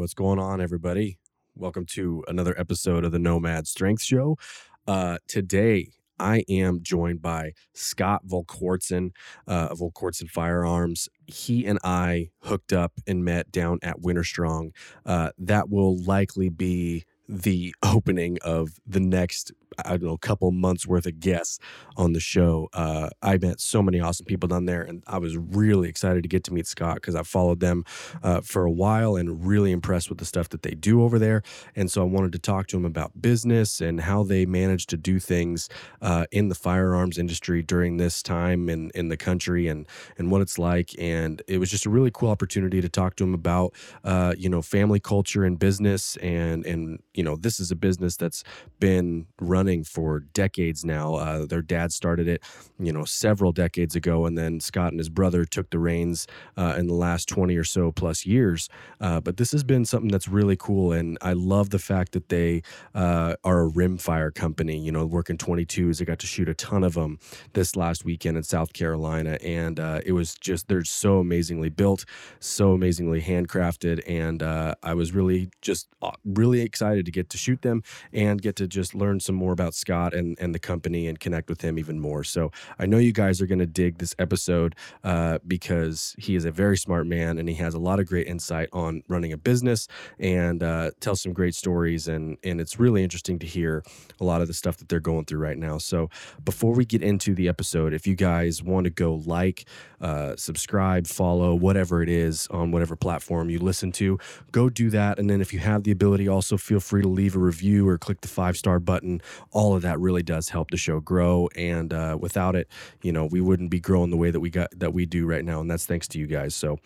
What's going on, everybody? Welcome to another episode of the Nomad Strength Show. Uh, today, I am joined by Scott Volquartsen uh, of Volquartsen Firearms. He and I hooked up and met down at WinterStrong. Uh, that will likely be the opening of the next I don't know, a couple months worth of guests on the show. Uh, I met so many awesome people down there, and I was really excited to get to meet Scott because I followed them uh, for a while and really impressed with the stuff that they do over there. And so I wanted to talk to him about business and how they manage to do things uh, in the firearms industry during this time in, in the country and and what it's like. And it was just a really cool opportunity to talk to him about uh, you know family culture and business and and you know this is a business that's been running for decades now. Uh, their dad started it, you know, several decades ago, and then Scott and his brother took the reins uh, in the last 20 or so plus years. Uh, but this has been something that's really cool, and I love the fact that they uh, are a rimfire company. You know, working 22s. I got to shoot a ton of them this last weekend in South Carolina, and uh, it was just they're so amazingly built, so amazingly handcrafted, and uh, I was really just really excited to get to shoot them and get to just learn some more about Scott and, and the company and connect with him even more. So I know you guys are going to dig this episode uh, because he is a very smart man and he has a lot of great insight on running a business and uh, tells some great stories. And, and it's really interesting to hear a lot of the stuff that they're going through right now. So before we get into the episode, if you guys want to go like, uh, subscribe, follow, whatever it is on whatever platform you listen to, go do that. And then if you have the ability, also feel free to leave a review or click the five star button. All of that really does help the show grow. And uh, without it, you know, we wouldn't be growing the way that we got that we do right now. And that's thanks to you guys. So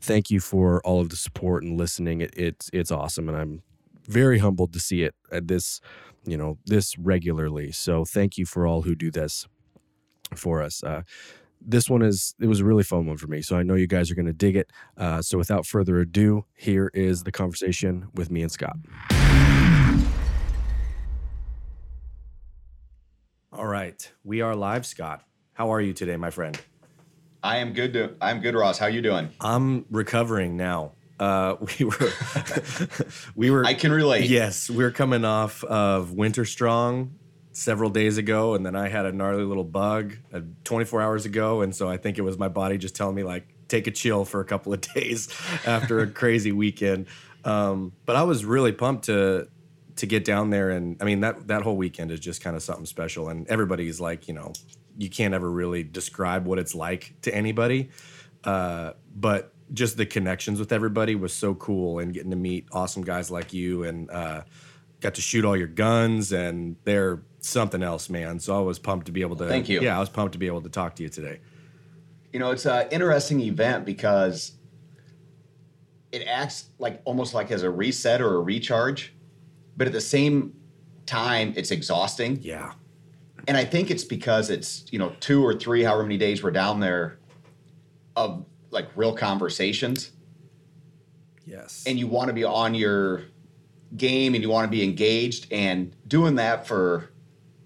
thank you for all of the support and listening. It, it's it's awesome, and I'm very humbled to see it at this, you know, this regularly. So thank you for all who do this for us. Uh, this one is it was a really fun one for me so i know you guys are going to dig it uh, so without further ado here is the conversation with me and scott all right we are live scott how are you today my friend I am good. To, I'm good, Ross. How you doing? i'm recovering now uh, we were we were I can relate. Yes, we are coming off of WinterStrong several days ago, and then I had a gnarly little bug uh, 24 hours ago, and so I think it was my body just telling me like take a chill for a couple of days after a crazy weekend. Um, but I was really pumped to to get down there, and I mean that that whole weekend is just kind of something special, and everybody's like you know you can't ever really describe what it's like to anybody, uh, but just the connections with everybody was so cool, and getting to meet awesome guys like you and. Uh, got to shoot all your guns and they're something else, man. So I was pumped to be able to. Thank you. Yeah, I was pumped to be able to talk to you today. You know, it's an interesting event because it acts like almost like as a reset or a recharge, but at the same time, it's exhausting. Yeah. And I think it's because it's, you know, two or three, however many days we're down there of like real conversations. Yes. And you want to be on your game and you want to be engaged. And doing that for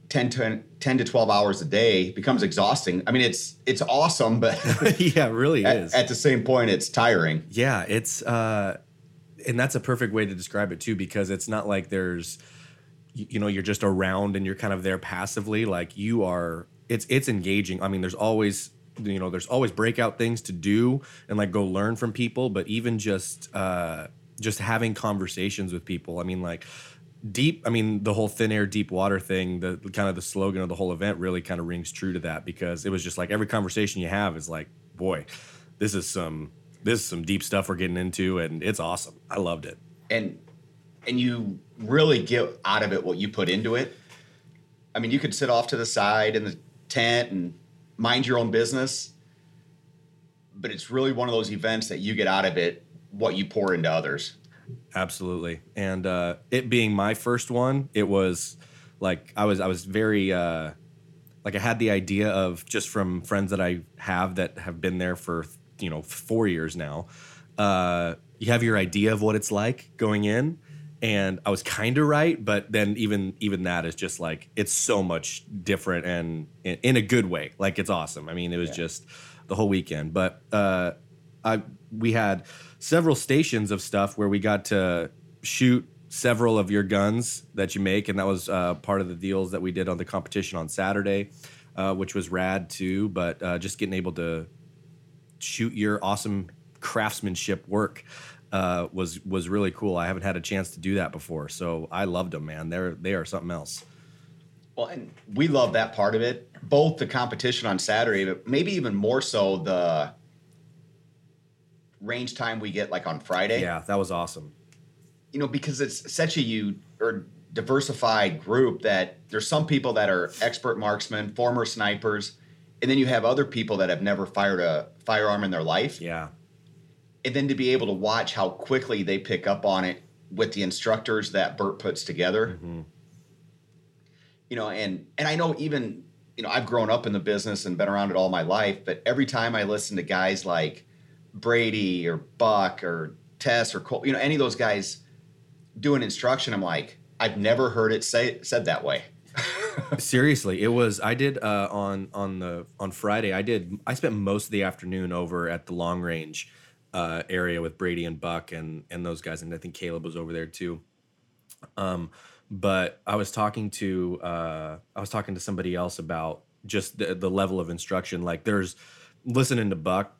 10 to, 10 to 12 hours a day becomes exhausting. I mean, it's it's awesome, but yeah, it really at, is. at the same point, it's tiring. Yeah, it's uh and that's a perfect way to describe it too because it's not like there's you, you know you're just around and you're kind of there passively like you are it's it's engaging. I mean, there's always you know, there's always breakout things to do and like go learn from people, but even just uh just having conversations with people. I mean, like deep i mean the whole thin air deep water thing the kind of the slogan of the whole event really kind of rings true to that because it was just like every conversation you have is like boy this is some this is some deep stuff we're getting into and it's awesome i loved it And and you really get out of it what you put into it. I mean, you could sit off to the side in the tent and mind your own business, but it's really one of those events that you get out of it what you pour into others. absolutely and uh it being my first one it was like i was i was very uh like i had the idea of just from friends that i have that have been there for you know four years now uh you have your idea of what it's like going in. And i was kind of right but then even even that is just like it's so much different and in, in a good way. Like it's awesome. I mean it was just the whole weekend. But uh I we had several stations of stuff where we got to shoot several of your guns that you make, and that was uh, part of the deals that we did on the competition on Saturday, uh, which was rad too. But uh, just getting able to shoot your awesome craftsmanship work uh, was was really cool. I haven't had a chance to do that before, so I loved them, man. They're they are something else. Well, and we love that part of it, both the competition on Saturday, but maybe even more so the range time we get like on Friday. Yeah, that was awesome. you know, because it's such a you or diversified group that there's some people that are expert marksmen, former snipers, and then you have other people that have never fired a firearm in their life. Yeah, And then to be able to watch how quickly they pick up on it with the instructors that Bert puts together. Mm-hmm. You know, and and I know even you know I've grown up in the business and been around it all my life, but every time I listen to guys like Brady or Buck or Tess or Cole, you know, any of those guys doing instruction, I'm like, I've never heard it say said that way. Seriously, it was. I did uh, on on the on Friday. I did. I spent most of the afternoon over at the long range uh, area with Brady and Buck and and those guys, and I think Caleb was over there too. Um, but I was talking to uh, I was talking to somebody else about just the, the level of instruction. Like, there's listening to Buck,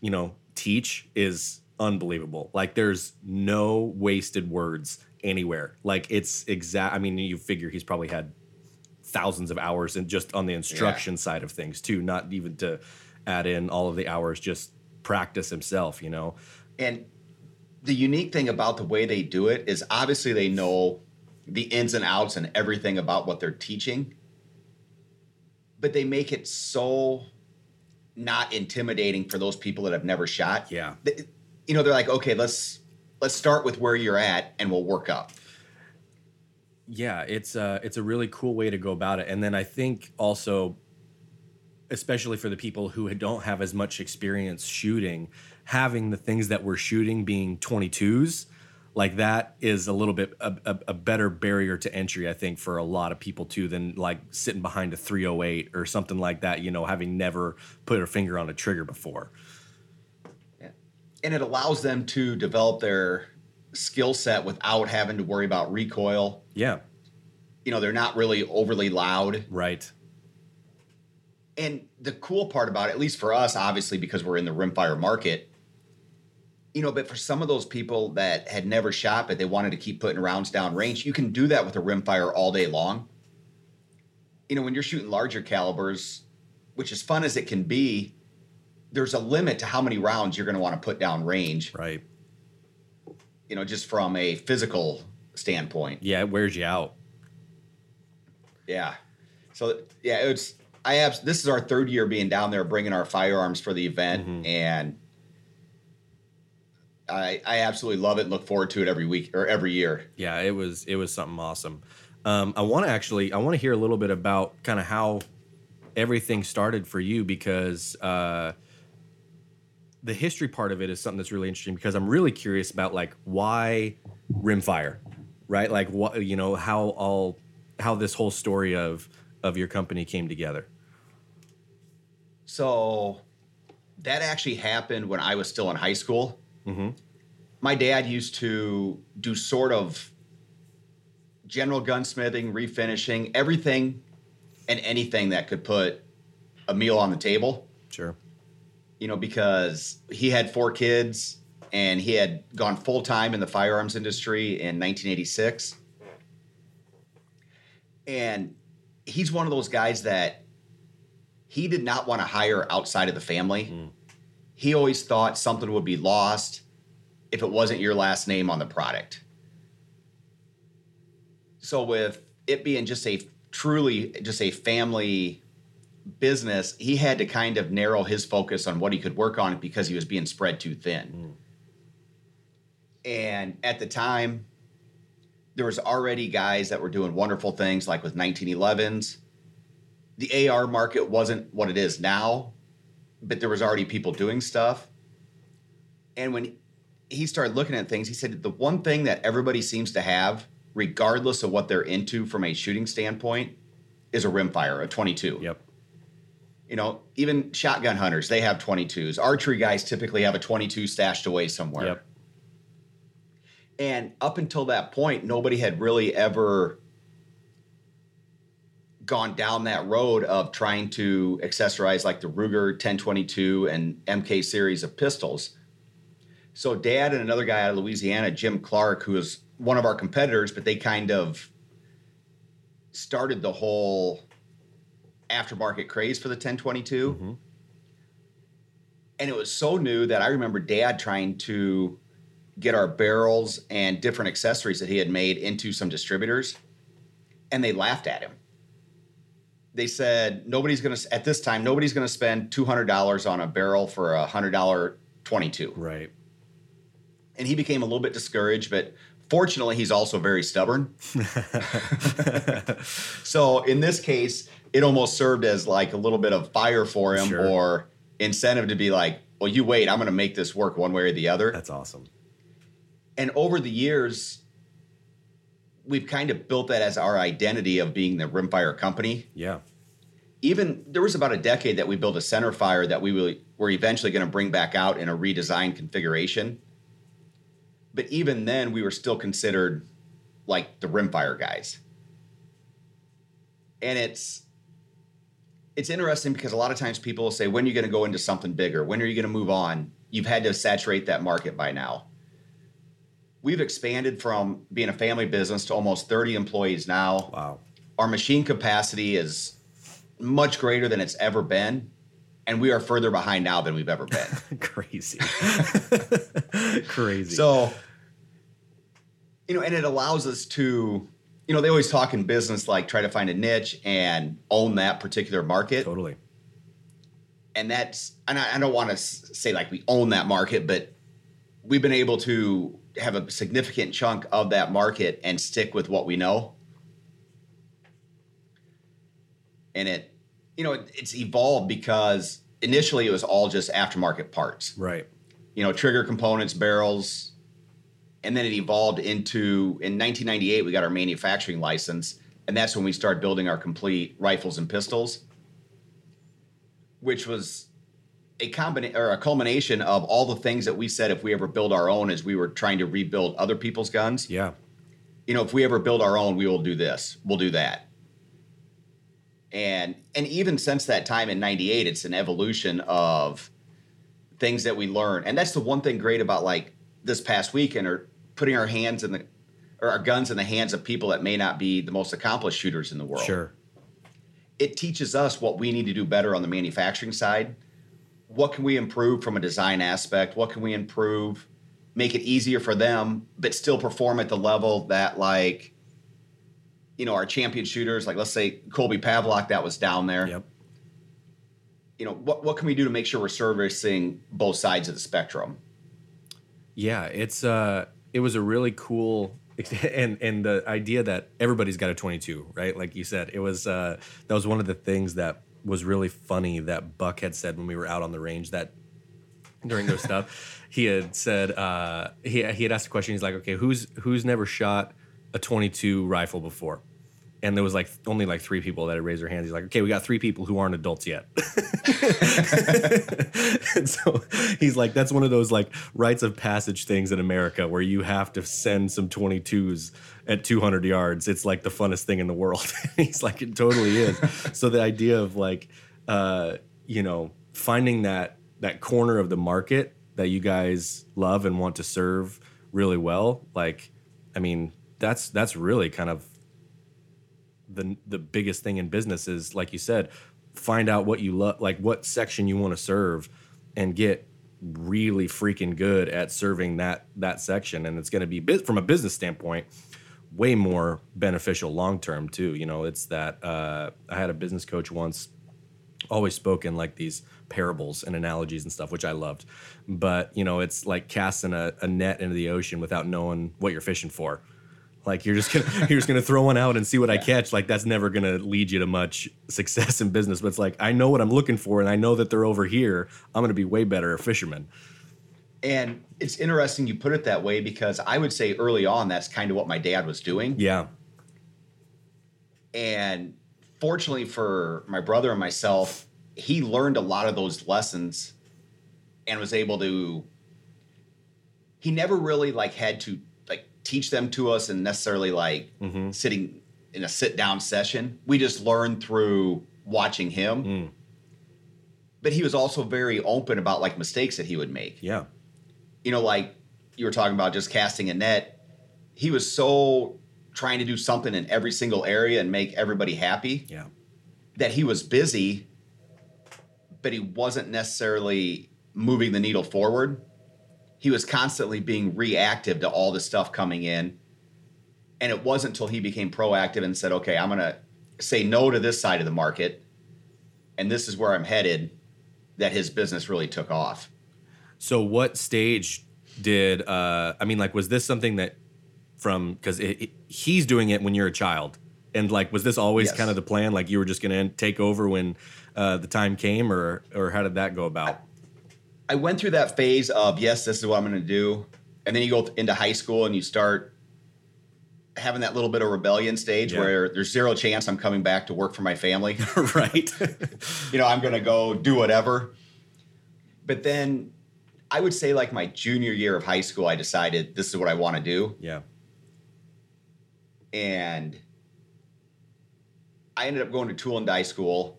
you know, teach is unbelievable. Like, there's no wasted words anywhere. Like, it's exact. I mean, you figure he's probably had thousands of hours and just on the instruction side of things too not even to add in all of the hours just practice himself you know And the unique thing about the way they do it is obviously they know the ins and outs and everything about what they're teaching, but they make it so not intimidating for those people that have never shot. Yeah. You know, they're like, okay, let's let's start with where you're at and we'll work up. Yeah it's uh it's a really cool way to go about it and then i think also especially for the people who don't have as much experience shooting having the things that we're shooting being 22s like that is a little bit a, a, a better barrier to entry i think for a lot of people too than like sitting behind a 308 or something like that you know having never put a finger on a trigger before Yeah. And it allows them to develop their skill set without having to worry about recoil. Yeah You know, they're not really overly loud. right And the cool part about it, at least for us, obviously, because we're in the rimfire market, you know, but for some of those people that had never shot, but they wanted to keep putting rounds down range, you can do that with a rimfire all day long. You know, when you're shooting larger calibers, which is fun as it can be, there's a limit to how many rounds you're going to want to put down range, right you know, just from a physical standpoint. yeah it wears you out Yeah. So yeah, it's I have this is our third year being down there bringing our firearms for the event Mhm. and I I absolutely love it and look forward to it every week or every year. Yeah, it was it was something awesome. Um, I want to actually I want to hear a little bit about kind of how everything started for you because uh, the history part of it is something that's really interesting because I'm really curious about like why rimfire, right? Like what you know how all how this whole story of of your company came together. So that actually happened when I was still in high school. Mm-hmm. My dad used to do sort of general gunsmithing, refinishing, everything and anything that could put a meal on the table. Sure. You know, because he had four kids and he had gone full time in the firearms industry in 1986. And he's one of those guys that he did not want to hire outside of the family. Mm. He always thought something would be lost if it wasn't your last name on the product. So with it being just a truly just a family business, he had to kind of narrow his focus on what he could work on because he was being spread too thin. And at the time, there was already guys that were doing wonderful things like with 1911s. The AR market wasn't what it is now, but there was already people doing stuff. And when he started looking at things, he said the one thing that everybody seems to have, regardless of what they're into from a shooting standpoint, is a rimfire, a 22 Yep. you know, even shotgun hunters, they have 22s. Archery guys typically have a 22 stashed away somewhere. Yep. And up until that point, nobody had really ever gone down that road of trying to accessorize like the Ruger 1022 and MK series of pistols. So, dad and another guy out of Louisiana, Jim Clark, who is one of our competitors, but they kind of started the whole aftermarket craze for the 1022. Mhm. And it was so new that I remember dad trying to get our barrels and different accessories that he had made into some distributors, and they laughed at him. They said, nobody's going to, at this time, nobody's going to spend $200 on a barrel for a $100 22. Right. And he became a little bit discouraged, but fortunately, he's also very stubborn. So in this case, it almost served as like a little bit of fire for him Sure. or incentive to be like, well, you wait, I'm going to make this work one way or the other. That's awesome. And over the years, we've kind of built that as our identity of being the rimfire company. Yeah. Even there was about a decade that we built a center fire that we were eventually going to bring back out in a redesigned configuration. But even then, we were still considered like the rimfire guys. And it's it's interesting because a lot of times people will say, when are you going to go into something bigger? When are you going to move on? You've had to saturate that market by now. We've expanded from being a family business to almost 30 employees now. Wow. Our machine capacity is much greater than it's ever been. And we are further behind now than we've ever been. Crazy. Crazy. So, you know, and it allows us to, you know, they always talk in business like try to find a niche and own that particular market. totally. And that's, and I, I don't want to say like we own that market, but we've been able to have a significant chunk of that market and stick with what we know. And it, you know, it, it's evolved because initially it was all just aftermarket parts Right. you know, trigger components, barrels, and then it evolved into in 1998 we got our manufacturing license, and that's when we started building our complete rifles and pistols, which was a combination or a culmination of all the things that we said if we ever build our own as we were trying to rebuild other people's guns. Yeah. You know, if we ever build our own, we will do this, we'll do that. And and even since that time in 98 it's an evolution of things that we learn. And that's the one thing great about like this past weekend or putting our hands in the or our guns in the hands of people that may not be the most accomplished shooters in the world. Sure. It teaches us what we need to do better on the manufacturing side. What can we improve from a design aspect? What can we improve? Make it easier for them, but still perform at the level that like you know, our champion shooters, like let's say Colby Pavlock that was down there Yep. you know, what what can we do to make sure we're servicing both sides of the spectrum? Yeah, it's uh it was a really cool and and the idea that everybody's got a 22, right? Like you said, it was uh that was one of the things that was really funny that Buck had said when we were out on the range that during those stuff, he had said uh he he had asked a question he's like, "Okay, who's who's never shot a 22 rifle before?" And there was like only like three people that had raised their hands. He's like, okay, we got three people who aren't adults yet. and so he's like, that's one of those like rites of passage things in America where you have to send some 22s at 200 yards. It's like the funnest thing in the world. he's like, it totally is. so the idea of like, uh, you know, finding that that corner of the market that you guys love and want to serve really well, like, I mean, that's that's really kind of the the biggest thing in business is like you said find out what you love like what section you want to serve and get really freaking good at serving that that section. And it's going to be from a business standpoint way more beneficial long term too. You know it's that uh, i had a business coach once always spoke in like these parables and analogies and stuff which i loved. But you know it's like casting a, a net into the ocean without knowing what you're fishing for like you're just gonna you're just gonna throw one out and see what yeah. I catch. Like that's never gonna lead you to much success in business. But it's like I know what I'm looking for, and I know that they're over here. I'm gonna be way better a fisherman. And it's interesting you put it that way because I would say early on that's kind of what my dad was doing. Yeah. And fortunately for my brother and myself, he learned a lot of those lessons and was able to he never really like had to teach them to us and necessarily like mm-hmm. sitting in a sit down session. We just learned through watching him. Mm. But he was also very open about like mistakes that he would make. Yeah. You know, like you were talking about just casting a net. He was so trying to do something in every single area and make everybody happy. Yeah. That he was busy, but he wasn't necessarily moving the needle forward he was constantly being reactive to all the stuff coming in. And it wasn't until he became proactive and said, okay, I'm going to say no to this side of the market. And this is where I'm headed, that his business really took off. So, what stage did, uh, I mean, like, was this something that from, because he's doing it when you're a child? And like, was this always yes. kind of the plan? Like, you were just going to take over when uh, the time came, or or how did that go about? I went through that phase of yes, this is what I'm going to do, and then you go into high school and you start having that little bit of rebellion stage yeah. where there's zero chance I'm coming back to work for my family. right. you know, I'm going to go do whatever. But then I would say like my junior year of high school, I decided this is what I want to do. Yeah. And I ended up going to tool and die school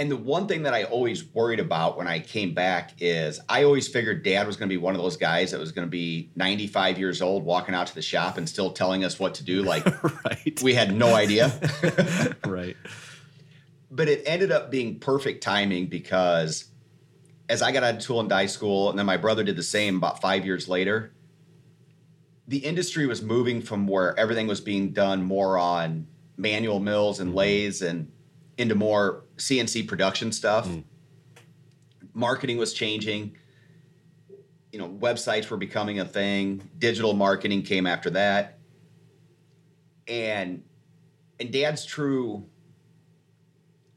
and the one thing that I always worried about when I came back is I always figured dad was going to be one of those guys that was going to be 95 years old walking out to the shop and still telling us what to do like right. we had no idea. right. But it ended up being perfect timing because as I got out of tool and die school and then my brother did the same about 5 years later, the industry was moving from where everything was being done more on manual mills and mm-hmm. lathes and into more CNC production stuff. Mm. Marketing was changing. You know, websites were becoming a thing. Digital marketing came after that. And and Dad's true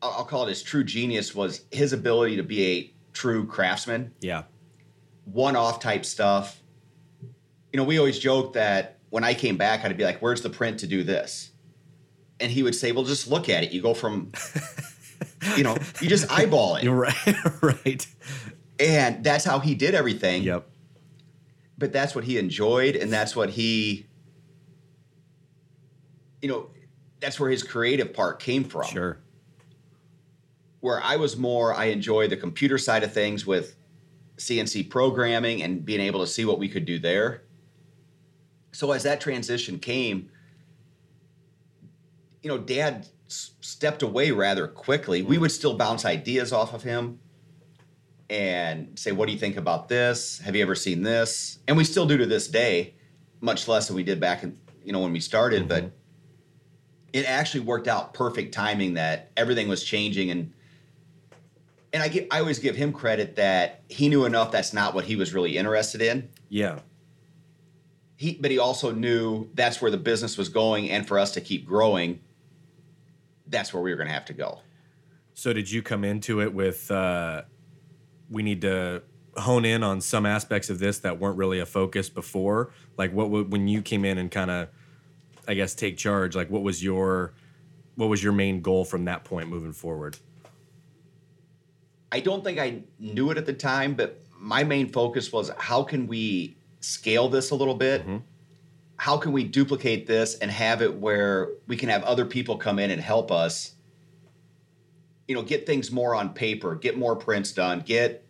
I'll call it his true genius was his ability to be a true craftsman. Yeah. One-off type stuff. You know, we always joke that when I came back, I'd be like, "Where's the print to do this?" And he would say, "Well, just look at it. You go from, you know, you just eyeball it. You're right, right." And that's how he did everything. Yep. But that's what he enjoyed, and that's what he, you know, that's where his creative part came from. Sure. Where I was more, I enjoy the computer side of things with CNC programming and being able to see what we could do there. So as that transition came, you know, dad s- stepped away rather quickly. We would still bounce ideas off of him and say, What do you think about this? Have you ever seen this? And we still do to this day, much less than we did back in, you know, when we started. Mm-hmm. But it actually worked out perfect timing that everything was changing and and I give, I always give him credit that he knew enough that's not what he was really interested in. Yeah. He, but he also knew that's where the business was going, and for us to keep growing, that's where we were going to have to go. So did you come into it with uh, we need to hone in on some aspects of this that weren't really a focus before? Like what would- when you came in and kind of I guess take charge, like what was your what was your main goal from that point moving forward? I don't think I knew it at the time, but my main focus was how can we scale this a little bit? How can we duplicate this and have it where we can have other people come in and help us? You know, get things more on paper, get more prints done, get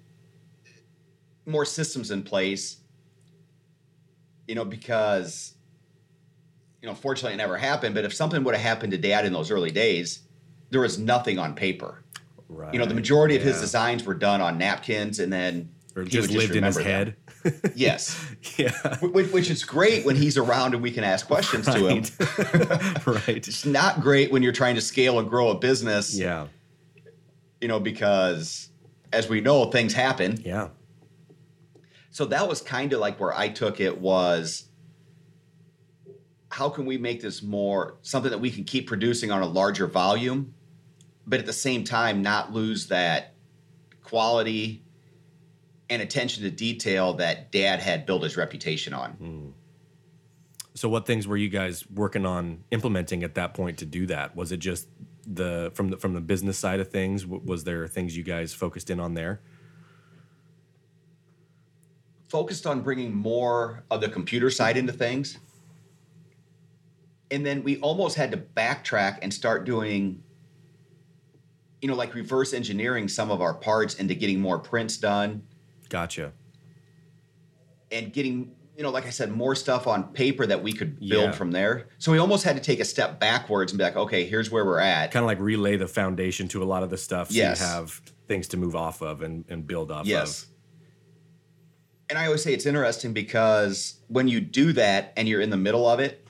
more systems in place. You know, because you know, fortunately it never happened, but if something would have happened to dad in those early days, there was nothing on paper. Right. You know, the majority of his designs were done on napkins, and then or he just lived in his them. head. Yes, yeah. which, which is great when he's around and we can ask questions to him. Right. right. It's not great when you're trying to scale and grow a business. Yeah. You know, because as we know, things happen. Yeah. So that was kind of like where I took it was how can we make this more something that we can keep producing on a larger volume, but at the same time not lose that quality and attention to detail that dad had built his reputation on. Hmm. So what things were you guys working on implementing at that point to do that? Was it just the from the from the business side of things? Was there things you guys focused in on there? focused on bringing more of the computer side into things. And then we almost had to backtrack and start doing, you know, like reverse engineering some of our parts into getting more prints done Gotcha. and getting, you know, like I said, more stuff on paper that we could build Yeah. from there. So we almost had to take a step backwards and be like, okay, here's where we're at. Kind of like relay the foundation to a lot of the stuff so Yes. you have things to move off of and, and build off Yes. of. And I always say it's interesting because when you do that and you're in the middle of it,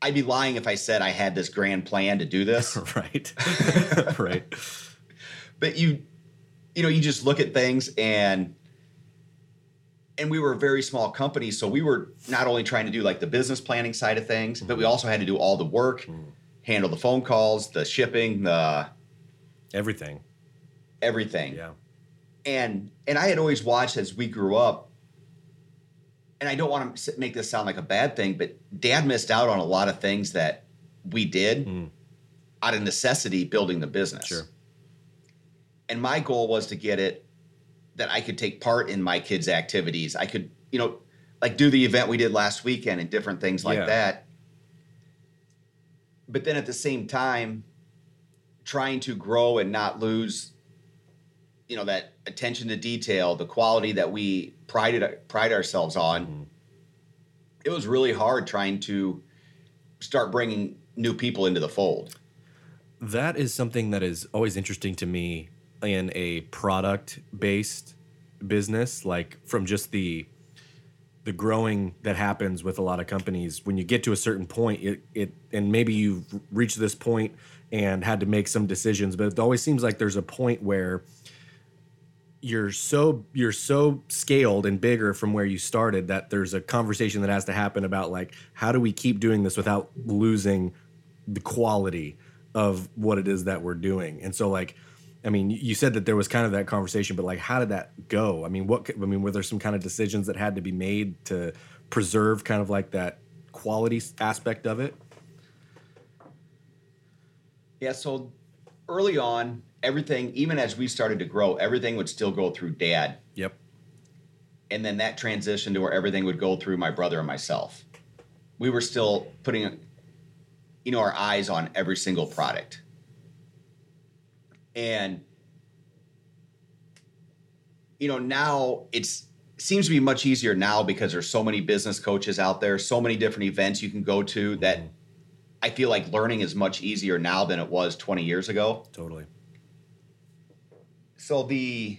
I'd be lying if I said I had this grand plan to do this. right. right. but you you know you just look at things and and we were a very small company so we were not only trying to do like the business planning side of things but we also had to do all the work handle the phone calls the shipping the Everything. everything Yeah. and and i had always watched as we grew up and i don't want to make this sound like a bad thing but dad missed out on a lot of things that we did Mm. out of necessity building the business Sure. And my goal was to get it that I could take part in my kids' activities. I could, you know, like do the event we did last weekend and different things like Yeah. that. But then at the same time, trying to grow and not lose, you know, that attention to detail, the quality that we prided pride ourselves on. Mm-hmm. It was really hard trying to start bringing new people into the fold. That is something that is always interesting to me in a product based business, like from just the the growing that happens with a lot of companies when you get to a certain point it, it and maybe you've reached this point and had to make some decisions but it always seems like there's a point where you're so you're so scaled and bigger from where you started that there's a conversation that has to happen about like how do we keep doing this without losing the quality of what it is that we're doing? And so like i mean you said that there was kind of that conversation but like how did that go i mean what i mean were there some kind of decisions that had to be made to preserve kind of like that quality aspect of it Yeah, so early on, everything, even as we started to grow, everything would still go through dad. yep And then that transition to where everything would go through my brother and myself. We were still putting, you know, our eyes on every single product. And, you know, now it's, seems to be much easier now because there's so many business coaches out there, so many different events you can go to that mm-hmm. I feel like learning is much easier now than it was 20 years ago. totally So the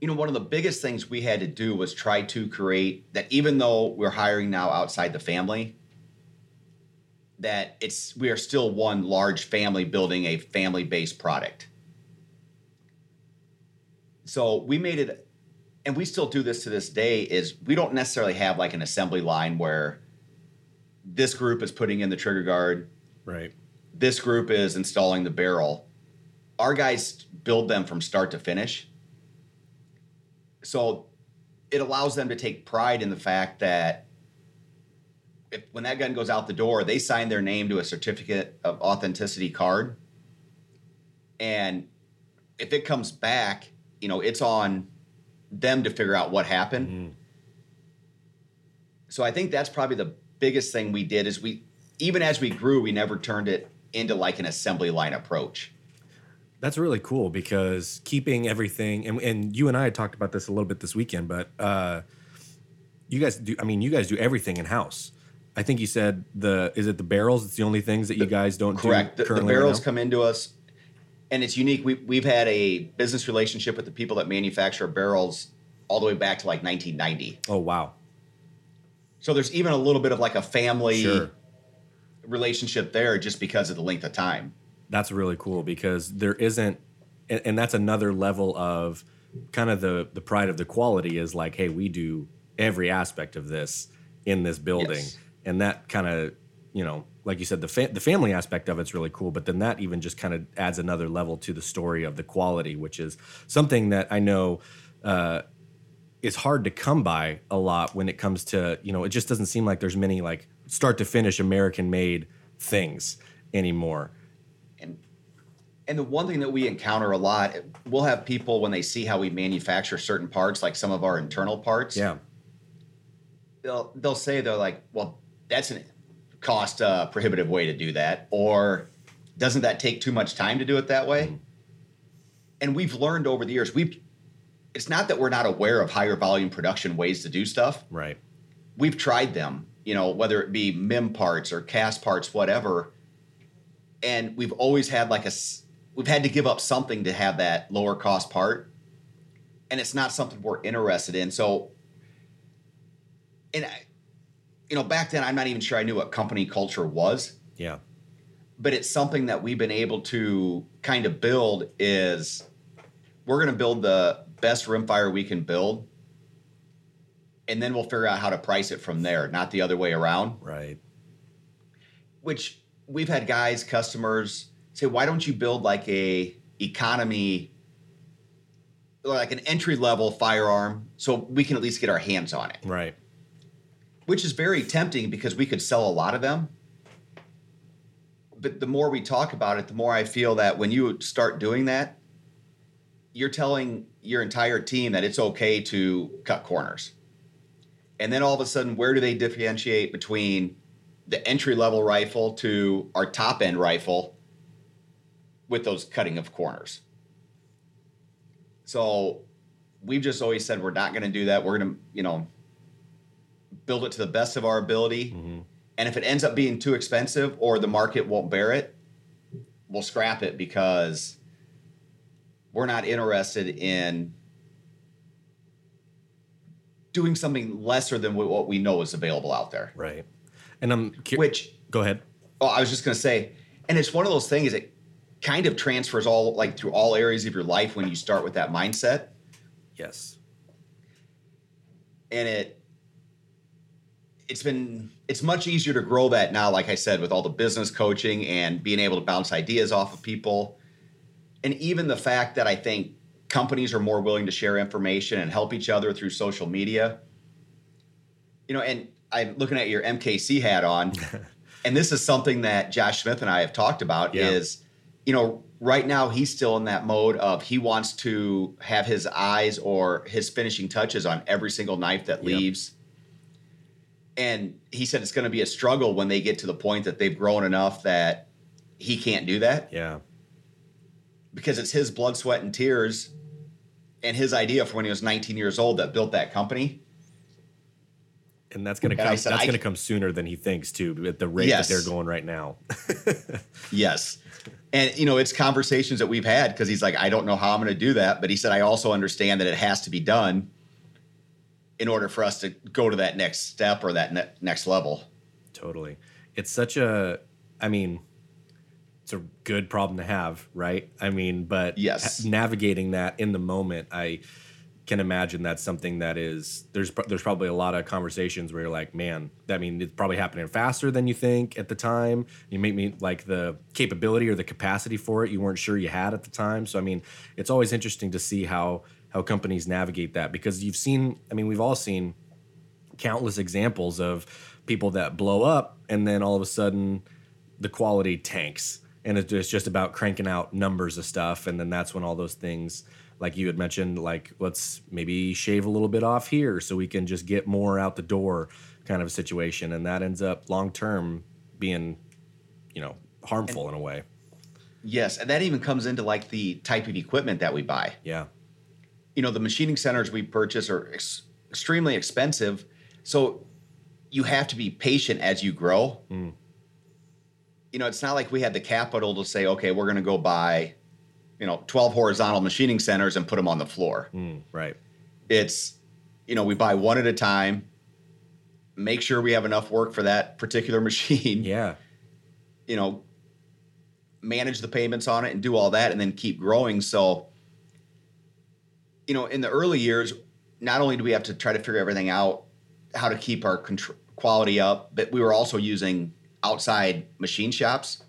you know one of the biggest things we had to do was try to create that even though we're hiring now outside the family that it's we are still one large family building a family based product. So we made it, and we still do this to this day. Is we don't necessarily have like an assembly line where this group is putting in the trigger guard, Right. this group is installing the barrel. Our guys build them from start to finish. So it allows them to take pride in the fact that if when that gun goes out the door, they sign their name to a certificate of authenticity card. And if it comes back, you know, it's on them to figure out what happened. So I think that's probably the biggest thing we did is we even as we grew, we never turned it into like an assembly line approach. That's really cool because keeping everything and, and you and I had talked about this a little bit this weekend, but uh, you guys do I mean you guys do everything in house. I think you said the is it the barrels? It's the only things that you guys don't Correct. do The, the currently right barrels come into us, and it's unique. We, we've had a business relationship with the people that manufacture barrels all the way back to like 1990. Oh wow. So there's even a little bit of like a family Sure. relationship there just because of the length of time. That's really cool because there isn't and, and that's another level of kind of the the pride of the quality is like, hey, we do every aspect of this in this building. Yes. And that kind of, you know, like you said, the fa- the family aspect of it's really cool, but then that even just kind of adds another level to the story of the quality, which is something that I know uh, is hard to come by a lot when it comes to you know it just doesn't seem like there's many like start to finish American made things anymore. And and the one thing that we encounter a lot, we'll have people when they see how we manufacture certain parts, like some of our internal parts. Yeah, they'll they'll say they're like, well, that's a cost uh, prohibitive way to do that, or doesn't that take too much time to do it that way? And we've learned over the years, we've it's not that we're not aware of higher volume production ways to do stuff. right. We've tried them, you know, whether it be MIM parts or cast parts, whatever. And we've always had like a, we've had to give up something to have that lower cost part. And it's not something we're interested in. So and I, you know, back then I'm not even sure I knew what company culture was Yeah, but it's something that we've been able to kind of build is we're going to build the best rimfire we can build and then we'll figure out how to price it from there not the other way around right. which we've had guys customers say why don't you build like a economy like an entry level firearm so we can at least get our hands on it Right. Which is very tempting because we could sell a lot of them. But the more we talk about it, the more I feel that when you start doing that, you're telling your entire team that it's okay to cut corners. And then all of a sudden, where do they differentiate between the entry level rifle to our top end rifle with those cutting of corners? So we've just always said we're not going to do that. We're going to, you know, build it to the best of our ability. Mm-hmm. And if it ends up being too expensive or the market won't bear it, we'll scrap it because we're not interested in doing something lesser than what we know is available out there. Right. And I'm Which, go ahead. oh, I was just going to say, and it's one of those things that kind of transfers all like through all areas of your life when you start with that mindset. Yes. and it it's been it's much easier to grow that now like i said with all the business coaching and being able to bounce ideas off of people and even the fact that i think companies are more willing to share information and help each other through social media you know and i'm looking at your mkc hat on and this is something that josh smith and i have talked about Yeah. is you know right now he's still in that mode of he wants to have his eyes or his finishing touches on every single knife that Yep. leaves and he said it's going to be a struggle when they get to the point that they've grown enough that he can't do that Yeah. because it's his blood sweat and tears and his idea from when he was 19 years old that built that company And that's gonna come. said, that's gonna come sooner than he thinks too, at the rate Yes. that they're going right now. Yes. And you know, it's conversations that we've had because he's like, I don't know how I'm going to do that, but he said I also understand that it has to be done in order for us to go to that next step or that ne- next level. Totally. It's such a I mean, it's a good problem to have, right? I mean, but Yes. navigating that in the moment, I can imagine that's something that is there's there's probably a lot of conversations where you're like, man, I mean, it's probably happening faster than you think at the time. You make me like the capability or the capacity for it you weren't sure you had at the time. So I mean, it's always interesting to see how how companies navigate that. Because you've seen, I mean, we've all seen countless examples of people that blow up and then all of a sudden the quality tanks. And it's just about cranking out numbers of stuff. And then that's when all those things like you had mentioned like let's maybe shave a little bit off here so we can just get more out the door kind of a situation. And that ends up long term being you know harmful in a way. Yes, and that even comes into like the type of equipment that we buy. yeah You know, the machining centers we purchase are ex- extremely expensive, so you have to be patient as you grow. You know, it's not like we had the capital to say, okay, we're going to go buy, you know, 12 horizontal machining centers and put them on the floor. Mm, right It's, you know, we buy one at a time, make sure we have enough work for that particular machine. yeah you know, manage the payments on it and do all that and then keep growing. So, you know, in the early years, not only do we have to try to figure everything out, how to keep our contr- quality up, but we were also using outside machine shops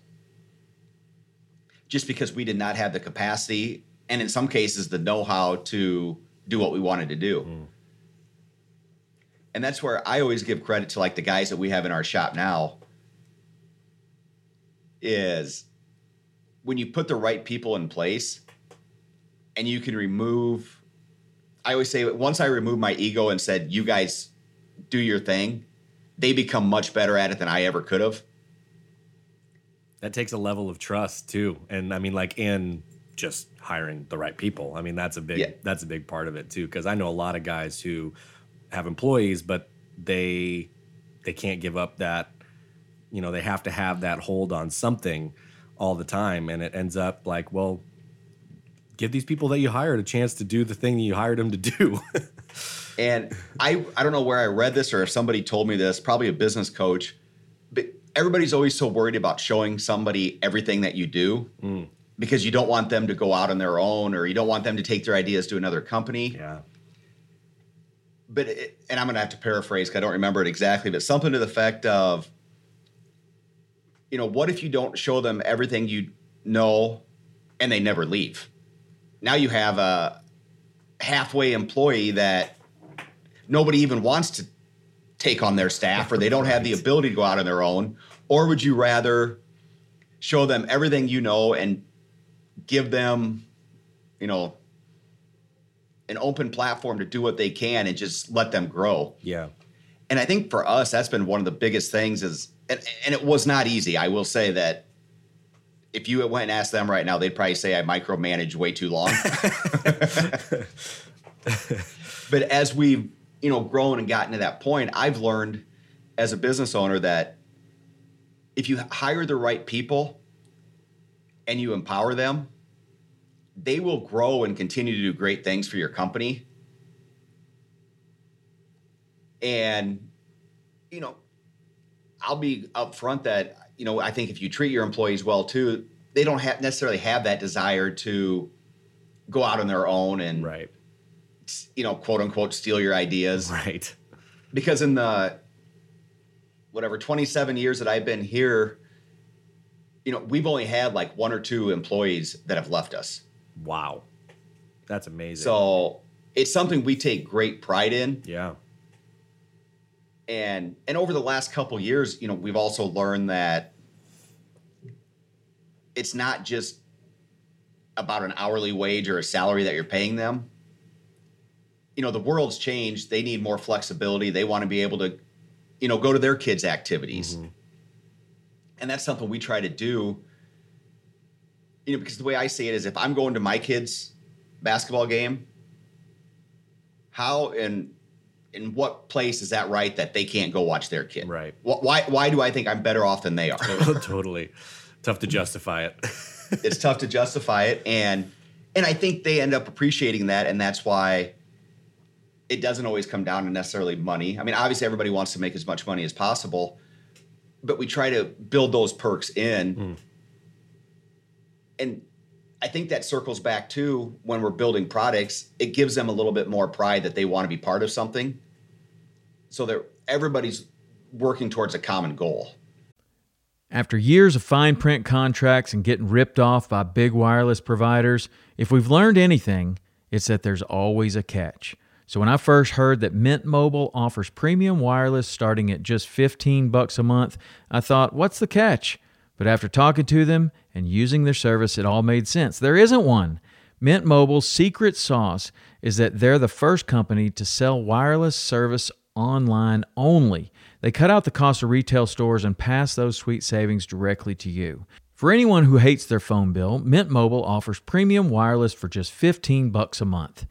just because we did not have the capacity and in some cases the know-how to do what we wanted to do. Hmm. And that's where I always give credit to like the guys that we have in our shop now is when you put the right people in place and you can remove I always say once I removed my ego and said you guys do your thing, they become much better at it than I ever could have. that takes a level of trust too and i mean like in just hiring the right people i mean that's a big Yeah. that's a big part of it too because i know a lot of guys who have employees but they they can't give up that you know they have to have that hold on something all the time and it ends up like well give these people that you hired a chance to do the thing that you hired them to do And I I don't know where I read this or if somebody told me this, probably a business coach, but everybody's always so worried about showing somebody everything that you do mm. because you don't want them to go out on their own or you don't want them to take their ideas to another company. yeah but it, and I'm gonna have to paraphrase 'cause I don't remember it exactly, but something to the effect of, you know, what if you don't show them everything you know, and they never leave? Now you have a halfway employee that nobody even wants to take on their staff, or they don't have the ability to go out on their own, or would you rather show them everything you know and give them, you know, an open platform to do what they can and just let them grow. yeah And I think for us, that's been one of the biggest things is, and, and it was not easy. I will say that if you went and asked them right now, they'd probably say I micromanage way too long. but as we've, you know, grown and gotten to that point, I've learned as a business owner that if you hire the right people and you empower them, they will grow and continue to do great things for your company. And, you know, I'll be upfront that, you know, I think if you treat your employees well too, they don't have necessarily have that desire to go out on their own and, right. you know, quote unquote, steal your ideas. Right. Because in the whatever 27 years that I've been here, you know, we've only had like one or two employees that have left us. wow. That's amazing. So it's something we take great pride in. yeah And and over the last couple years, you know, we've also learned that it's not just about an hourly wage or a salary that you're paying them. You know, the world's changed. They need more flexibility. They want to be able to, you know, go to their kids' activities. Mm-hmm. And that's something we try to do. You know, because the way I see it is if I'm going to my kids' basketball game, how and in what place is that right that they can't go watch their kid? Right. Why why do I think I'm better off than they are? Oh, totally tough to justify it it's tough to justify it and and I think they end up appreciating that and that's why it doesn't always come down to necessarily money. I mean, obviously everybody wants to make as much money as possible, but we try to build those perks in. Mm. And I think that circles back to when we're building products, it gives them a little bit more pride that they want to be part of something. So that everybody's working towards a common goal. After years of fine print contracts and getting ripped off by big wireless providers, if we've learned anything, it's that there's always a catch. So when I first heard that Mint Mobile offers premium wireless starting at just 15 bucks a month, I thought, what's the catch? But after talking to them and using their service, it all made sense. There isn't one. Mint Mobile's secret sauce is that they're the first company to sell wireless service online only. They cut out the cost of retail stores and pass those sweet savings directly to you. For anyone who hates their phone bill, Mint Mobile offers premium wireless for just 15 bucks a month.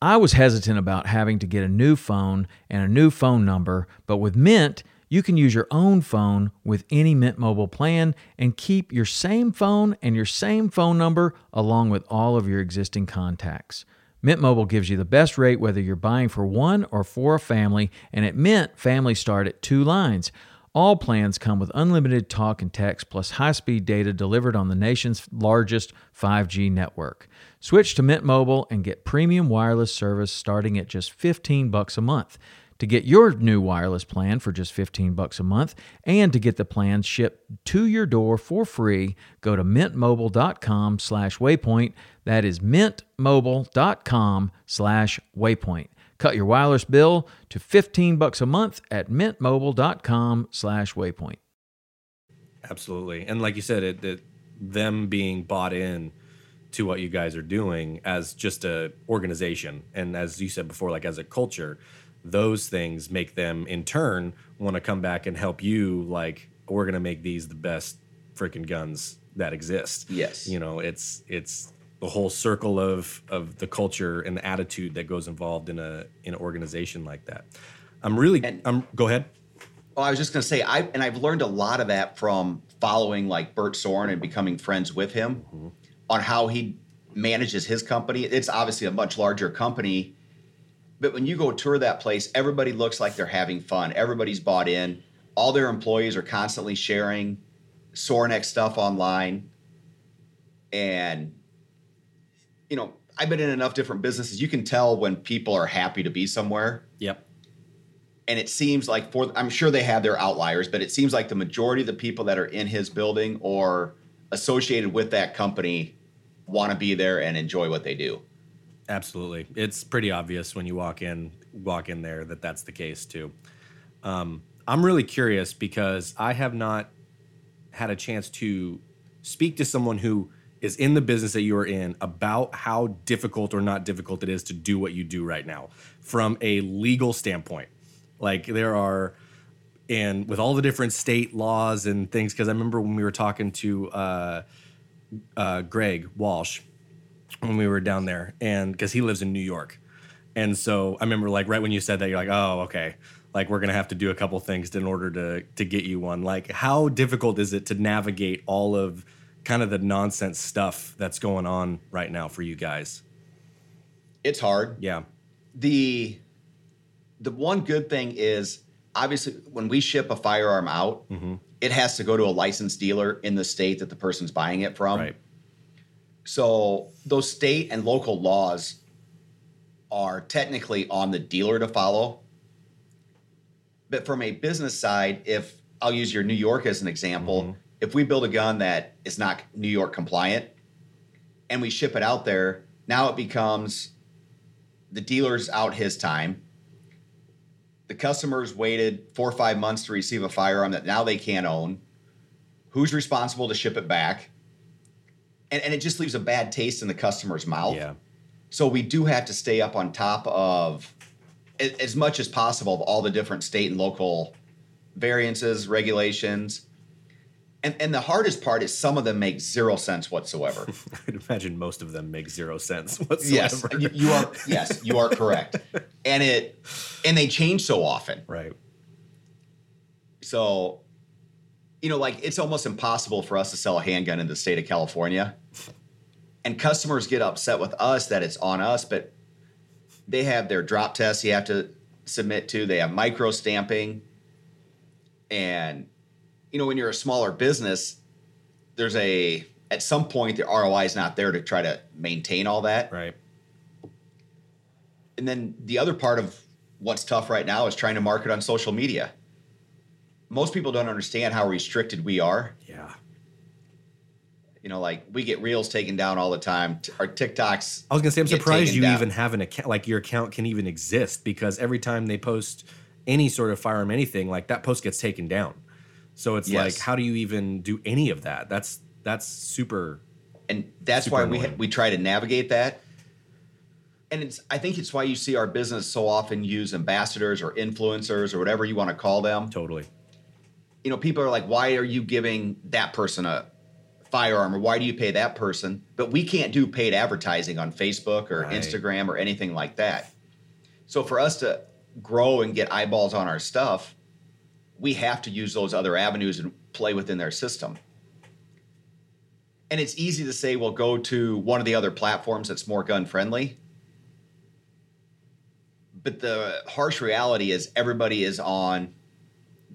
I was hesitant about having to get a new phone and a new phone number, but with Mint, you can use your own phone with any Mint Mobile plan and keep your same phone and your same phone number along with all of your existing contacts. Mint Mobile gives you the best rate whether you're buying for one or for a family, and at Mint, families start at two lines. All plans come with unlimited talk and text plus high speed data delivered on the nation's largest 5G network. Switch to Mint Mobile and get premium wireless service starting at just 15 bucks a month. To get your new wireless plan for just 15 bucks a month and to get the plans shipped to your door for free, go to mintmobile.com slash waypoint. That is mintmobile.com slash waypoint. Cut your wireless bill to 15 bucks a month at mintmobile.com slash waypoint. Absolutely. And like you said, it, it them being bought in to what you guys are doing as just a organization and as you said before like as a culture, those things make them in turn want to come back and help you like we're going to make these the best freaking guns that exist. Yes. You know, it's it's the whole circle of of the culture and the attitude that goes involved in a in an organization like that. I'm really And- I'm go ahead. Well, I was just going to say, I and I've learned a lot of that from following like Bert Soren and becoming friends with him mm-hmm. on how he manages his company. It's obviously a much larger company, but when you go tour that place, everybody looks like they're having fun. Everybody's bought in. All their employees are constantly sharing Sorenex stuff online, and you know, I've been in enough different businesses. You can tell when people are happy to be somewhere Yep. and it seems like for I'm sure they have their outliers, but it seems like the majority of the people that are in his building or associated with that company want to be there and enjoy what they do. Absolutely, it's pretty obvious when you walk in walk in there that that's the case too. Um, I'm really curious because I have not had a chance to speak to someone who is in the business that you are in about how difficult or not difficult it is to do what you do right now from a legal standpoint. Like there are, and with all the different state laws and things, because I remember when we were talking to uh, uh, Greg Walsh when we were down there, and because he lives in New York, and so I remember like right when you said that, you're like, oh, okay, like we're gonna have to do a couple things in order to to get you one. Like, how difficult is it to navigate all of kind of the nonsense stuff that's going on right now for you guys? It's hard. Yeah, The the one good thing is obviously when we ship a firearm out, mm-hmm. it has to go to a licensed dealer in the state that the person's buying it from. right. So those state and local laws are technically on the dealer to follow. But from a business side, if I'll use your New York as an example, mm-hmm. if we build a gun that is not New York compliant and we ship it out there, now it becomes the dealer's out his time. The customer's waited four or five months to receive a firearm that now they can't own. Who's responsible to ship it back? And, and it just leaves a bad taste in the customer's mouth. Yeah, So we do have to stay up on top of as much as possible of all the different state and local variances, regulations. And and the hardest part is some of them make zero sense whatsoever. I'd imagine most of them make zero sense yes, whatsoever. you, you are yes, you are correct. And it and they change so often. right. So you know, like it's almost impossible for us to sell a handgun in the state of California. And customers get upset with us that it's on us, but they have their drop tests you have to submit to. They have micro stamping. And you know, when you're a smaller business, there's a at some point the ROI is not there to try to maintain all that. Right. And then the other part of what's tough right now is trying to market on social media. Most people don't understand how restricted we are. Yeah. You know, like we get reels taken down all the time. Our TikToks. I was gonna say I'm surprised you down. even have an account like your account can even exist because every time they post any sort of firearm anything like that post gets taken down. So it's Yes. like how do you even do any of that? That's that's super and that's Super why we annoying. we try to navigate that. And it's I think it's why you see our business so often use ambassadors or influencers or whatever you want to call them. totally. You know, people are like, why are you giving that person a firearm or why do you pay that person? But we can't do paid advertising on Facebook or Right. Instagram or anything like that. So for us to grow and get eyeballs on our stuff, we have to use those other avenues and play within their system. And it's easy to say, well, go to one of the other platforms that's more gun friendly. But the harsh reality is everybody is on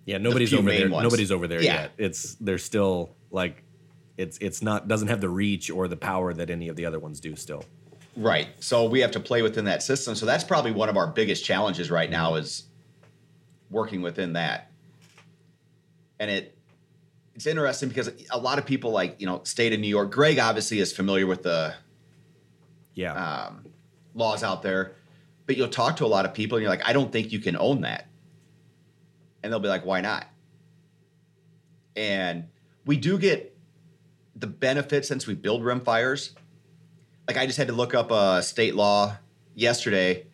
Yeah, nobody's few over there. ones. Nobody's over there Yeah. yet. It's they're still like it's it's not doesn't have the reach or the power that any of the other ones do still. Right. So we have to play within that system. So that's probably one of our biggest challenges right now is working within that. And it it's interesting because a lot of people like, you know, state of New York. Greg obviously is familiar with the Yeah. um, laws out there, but you'll talk to a lot of people and you're like, I don't think you can own that. And they'll be like, why not? And we do get the benefit since we build rim fires. Like I just had to look up a state law yesterday,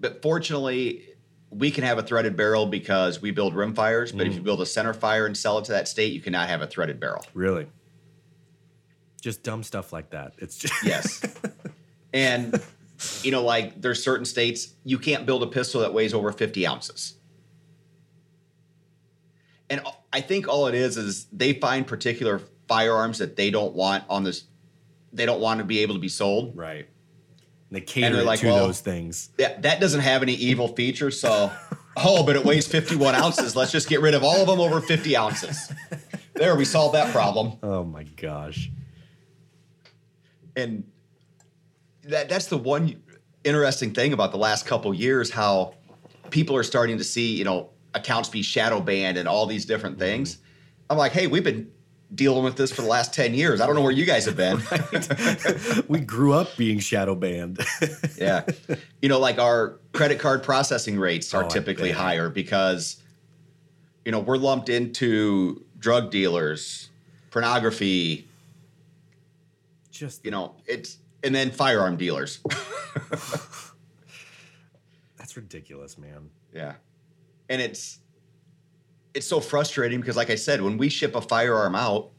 but fortunately, we can have a threaded barrel because we build rim fires. But if you mm. build a center fire and sell it to that state, you cannot have a threaded barrel. really. Just dumb stuff like that. It's just Yes. and you know, like there's certain states you can't build a pistol that weighs over 50 ounces. And I think all it is is they find particular firearms that they don't want on this they don't want to be able to be sold. right. They cater they're like, to well- those things. That that doesn't have any evil features, so oh, but it weighs 51 ounces. Let's just get rid of all of them over 50 ounces. There, we solved that problem. Oh my gosh. and that that's the one interesting thing about the last couple years how people are starting to see you know accounts be shadow banned and all these different mm-hmm. things i'm like hey we've been dealing with this for the last 10 years. I don't know where you guys have been. We grew up being shadow banned. yeah. You know like our credit card processing rates are Oh, typically higher because you know we're lumped into drug dealers pornography. Just you know it's and then firearm dealers. That's ridiculous, man. Yeah. And it's it's so frustrating because like I said, when we ship a firearm out,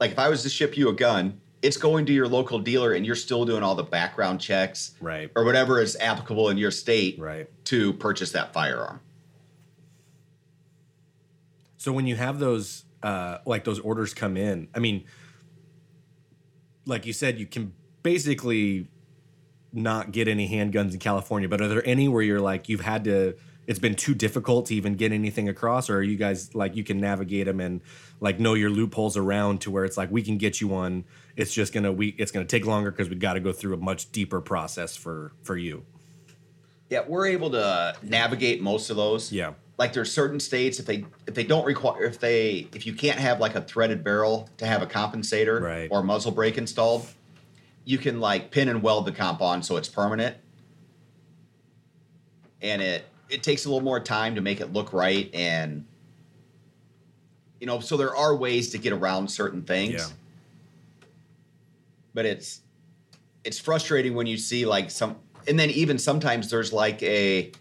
like if I was to ship you a gun, it's going to your local dealer and you're still doing all the background checks Right. or whatever is applicable in your state Right. to purchase that firearm. So when you have those uh like those orders come in, I mean like you said you can basically not get any handguns in California, but are there any where you're like you've had to it's been too difficult to even get anything across or are you guys like you can navigate them and like know your loopholes around to where it's like we can get you one it's just to we it's to take longer cuz we got to go through a much deeper process for for you. Yeah, we're able to navigate most of those. Yeah. Like there's certain states if they if they don't require if they if you can't have like a threaded barrel to have a compensator Right. or muzzle brake installed, you can like pin and weld the comp on so it's permanent. And it it takes a little more time to make it look right and you know, so there are ways to get around certain things. Yeah. But it's it's frustrating when you see like some and then even sometimes there's like a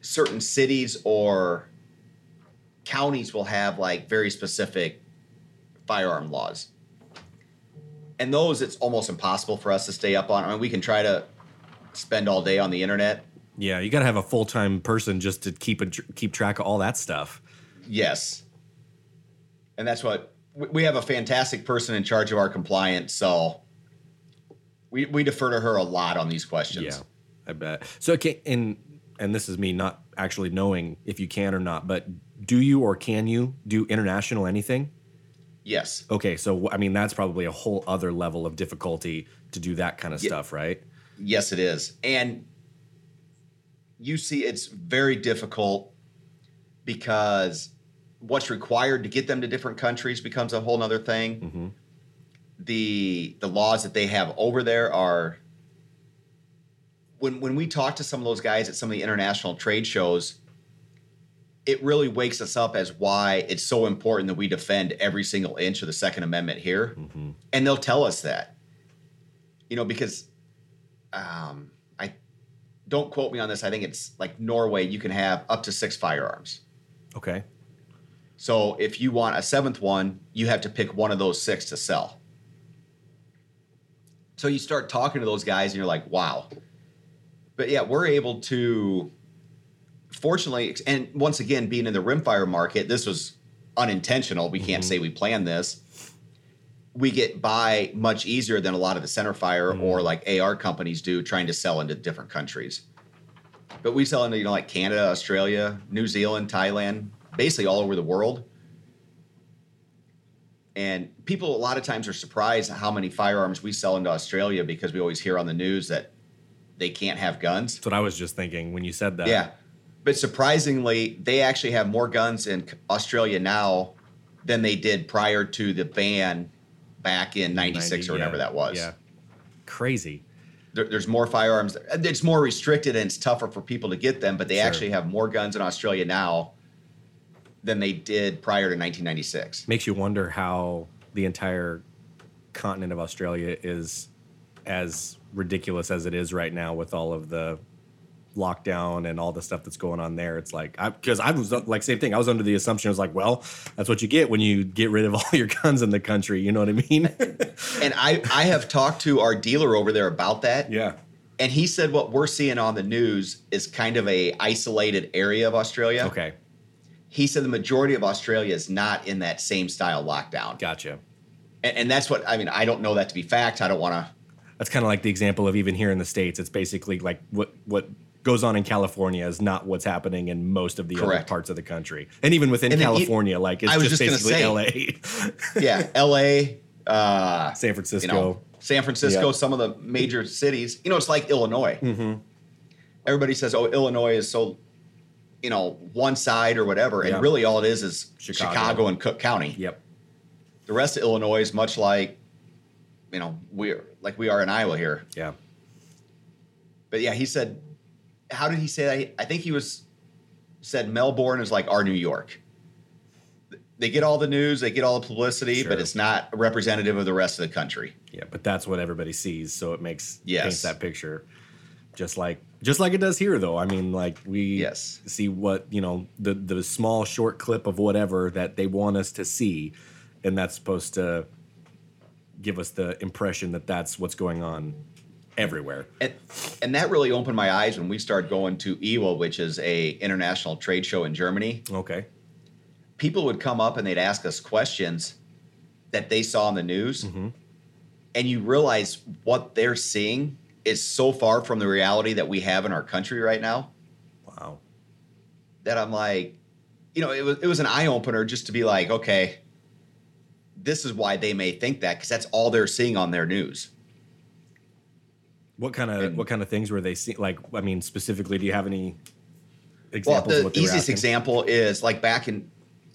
certain cities or counties will have like very specific firearm laws and those it's almost impossible for us to stay up on i mean we can try to spend all day on the internet Yeah, you got to have a full-time person just to keep a, keep track of all that stuff. yes and that's what we- we have a fantastic person in charge of our compliance so we, we defer to her a lot on these questions Yeah, I bet. So, okay, and and this is me not actually knowing if you can or not, but do you or can you do international anything? Yes. Okay, so I mean that's probably a whole other level of difficulty to do that kind of Yeah. stuff, right? Yes, it is. And you see, it's very difficult because what's required to get them to different countries becomes a whole nother thing. Mm-hmm. The the laws that they have over there are when when we talk to some of those guys at some of the international trade shows, it really wakes us up as why it's so important that we defend every single inch of the Second Amendment here. Mm-hmm. And they'll tell us that. You know, because um, don't quote me on this. I think it's like Norway, you can have up to six firearms. Okay. So if you want a seventh one, you have to pick one of those six to sell. So you start talking to those guys and you're like, wow. But yeah, we're able to, fortunately, and once again, being in the rimfire market, this was unintentional. We can't mm-hmm. say we planned this. We get by much easier than a lot of the center fire mm-hmm. or like AR companies do trying to sell into different countries. But we sell into, you know, like Canada, Australia, New Zealand, Thailand, basically all over the world. And people a lot of times are surprised at how many firearms we sell into Australia because we always hear on the news that they can't have guns. That's what I was just thinking when you said that. Yeah. But surprisingly, they actually have more guns in Australia now than they did prior to the ban back in 96 or whatever yeah, that was. Yeah. Crazy. There, there's more firearms. It's more restricted and it's tougher for people to get them, but they Sure. actually have more guns in Australia now than they did prior to 1996. Makes you wonder how the entire continent of Australia is as ridiculous as it is right now with all of the lockdown and all the stuff that's going on there. It's like I because I was like same thing. I was under the assumption it was like, well, that's what you get when you get rid of all your guns in the country. You know what I mean? And I, I have talked to our dealer over there about that. yeah. And he said what we're seeing on the news is kind of a isolated area of Australia. Okay. He said the majority of Australia is not in that same style lockdown. Gotcha. And, and that's what I mean. I don't know that to be fact. I don't want to. That's kind of like the example of even here in the states. It's basically like what what goes on in California is not what's happening in most of the other parts of the country, and even within And California, like it's just, just basically L.A., Yeah, L.A., uh, San you Francisco. know, San Francisco, Yeah. some of the major cities. You know, it's like Illinois. Mm-hmm. Everybody says, "Oh, Illinois is so." You know, one side or whatever, and Yeah. really all it is is Chicago. Chicago, and Cook County. Yep. The rest of Illinois is much like, you know, we're like we are in Iowa here. Yeah. But yeah, he said, how did he say that? I think he was said Melbourne is like our New York. They get all the news, they get all the publicity, Sure. but it's not representative of the rest of the country. Yeah, but that's what everybody sees, so it makes Yes. paints that picture. Just like just like it does here though. I mean, like we Yes. see what, you know, the the small short clip of whatever that they want us to see and that's supposed to give us the impression that that's what's going on everywhere. And, and that really opened my eyes when we started going to IWA, which is a international trade show in Germany. Okay. People would come up and they'd ask us questions that they saw in the news. Mm-hmm. And you realize what they're seeing is so far from the reality that we have in our country right now. Wow. that I'm like, you know, it was it was an eye opener just to be like, okay, this is why they may think that because that's all they're seeing on their news. What kind of And- what kind of things were they seeing? Like, I mean, specifically, do you have any Well, examples? of the what they easiest example is like back in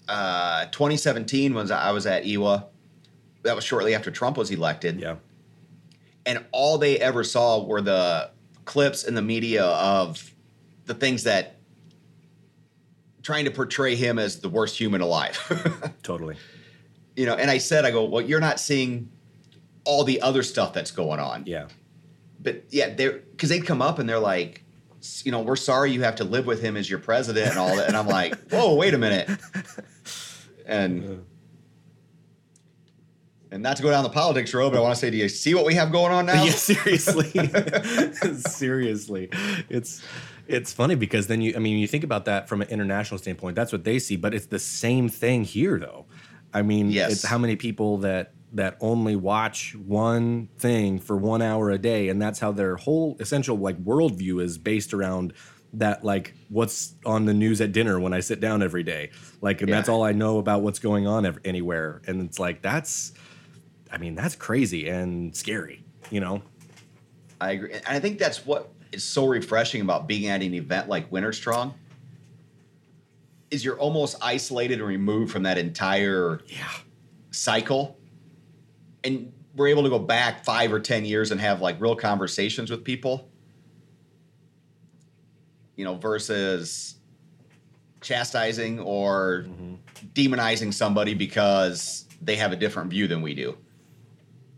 uh, 2017 when I was at IWA. That was shortly after Trump was elected, Yeah. and all they ever saw were the clips in the media of the things that trying to portray him as the worst human alive. Totally. you know, and I said, I go, well, you're not seeing all the other stuff that's going on. Yeah. But yeah, they're because they'd come up and they're like, you know, we're sorry you have to live with him as your president and all that. And I'm like, whoa, wait a minute. And and not to go down the politics road, but I want to say, do you see what we have going on now? Yeah, seriously. seriously. It's it's funny because then you I mean you think about that from an international standpoint, that's what they see, but it's the same thing here though. I mean, Yes. it's how many people that that only watch one thing for one hour a day, and that's how their whole essential like worldview is based around that like what's on the news at dinner when I sit down every day. Like, and Yeah. that's all I know about what's going on ev- anywhere. And it's like that's, I mean, that's crazy and scary. You know? I agree. And I think that's what is so refreshing about being at an event like WinterStrong is you're almost isolated and removed from that entire Yeah. cycle. And we're able to go back five or 10 years and have like real conversations with people, you know, versus chastising or mm-hmm. demonizing somebody because they have a different view than we do.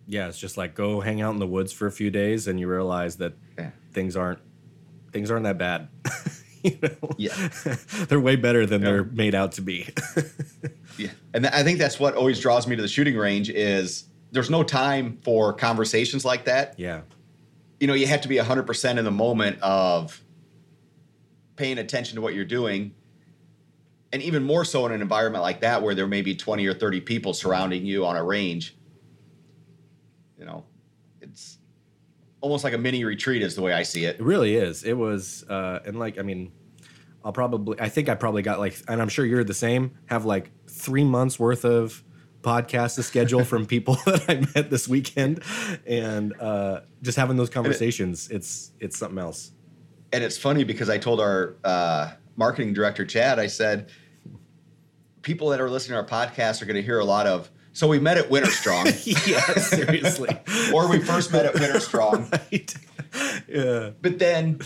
Yeah. It's just like go hang out in the woods for a few days, and you realize that Yeah. things aren't things aren't that bad. you know? Yeah. they're way better than they're made out to be. Yeah, and th- I think that's what always draws me to the shooting range is there's no time for conversations like that. yeah. You know, you have to be 100% in the moment of paying attention to what you're doing. And even more so in an environment like that where there may be 20 or 30 people surrounding you on a range. You know, it's almost like a mini retreat is the way I see it. It really is. It was, uh, and like, I mean, I'll probably, I think I probably got like, and I'm sure you're the same, have like three months worth of podcasts to schedule from people that I met this weekend. And uh, just having those conversations, it's, it's something else. and it's funny because I told our uh, marketing director Chad, I said, people that are listening to our podcast are going to hear a lot of. So we met at WinterStrong, yeah, seriously. or we first met at WinterStrong. right? Yeah. But then,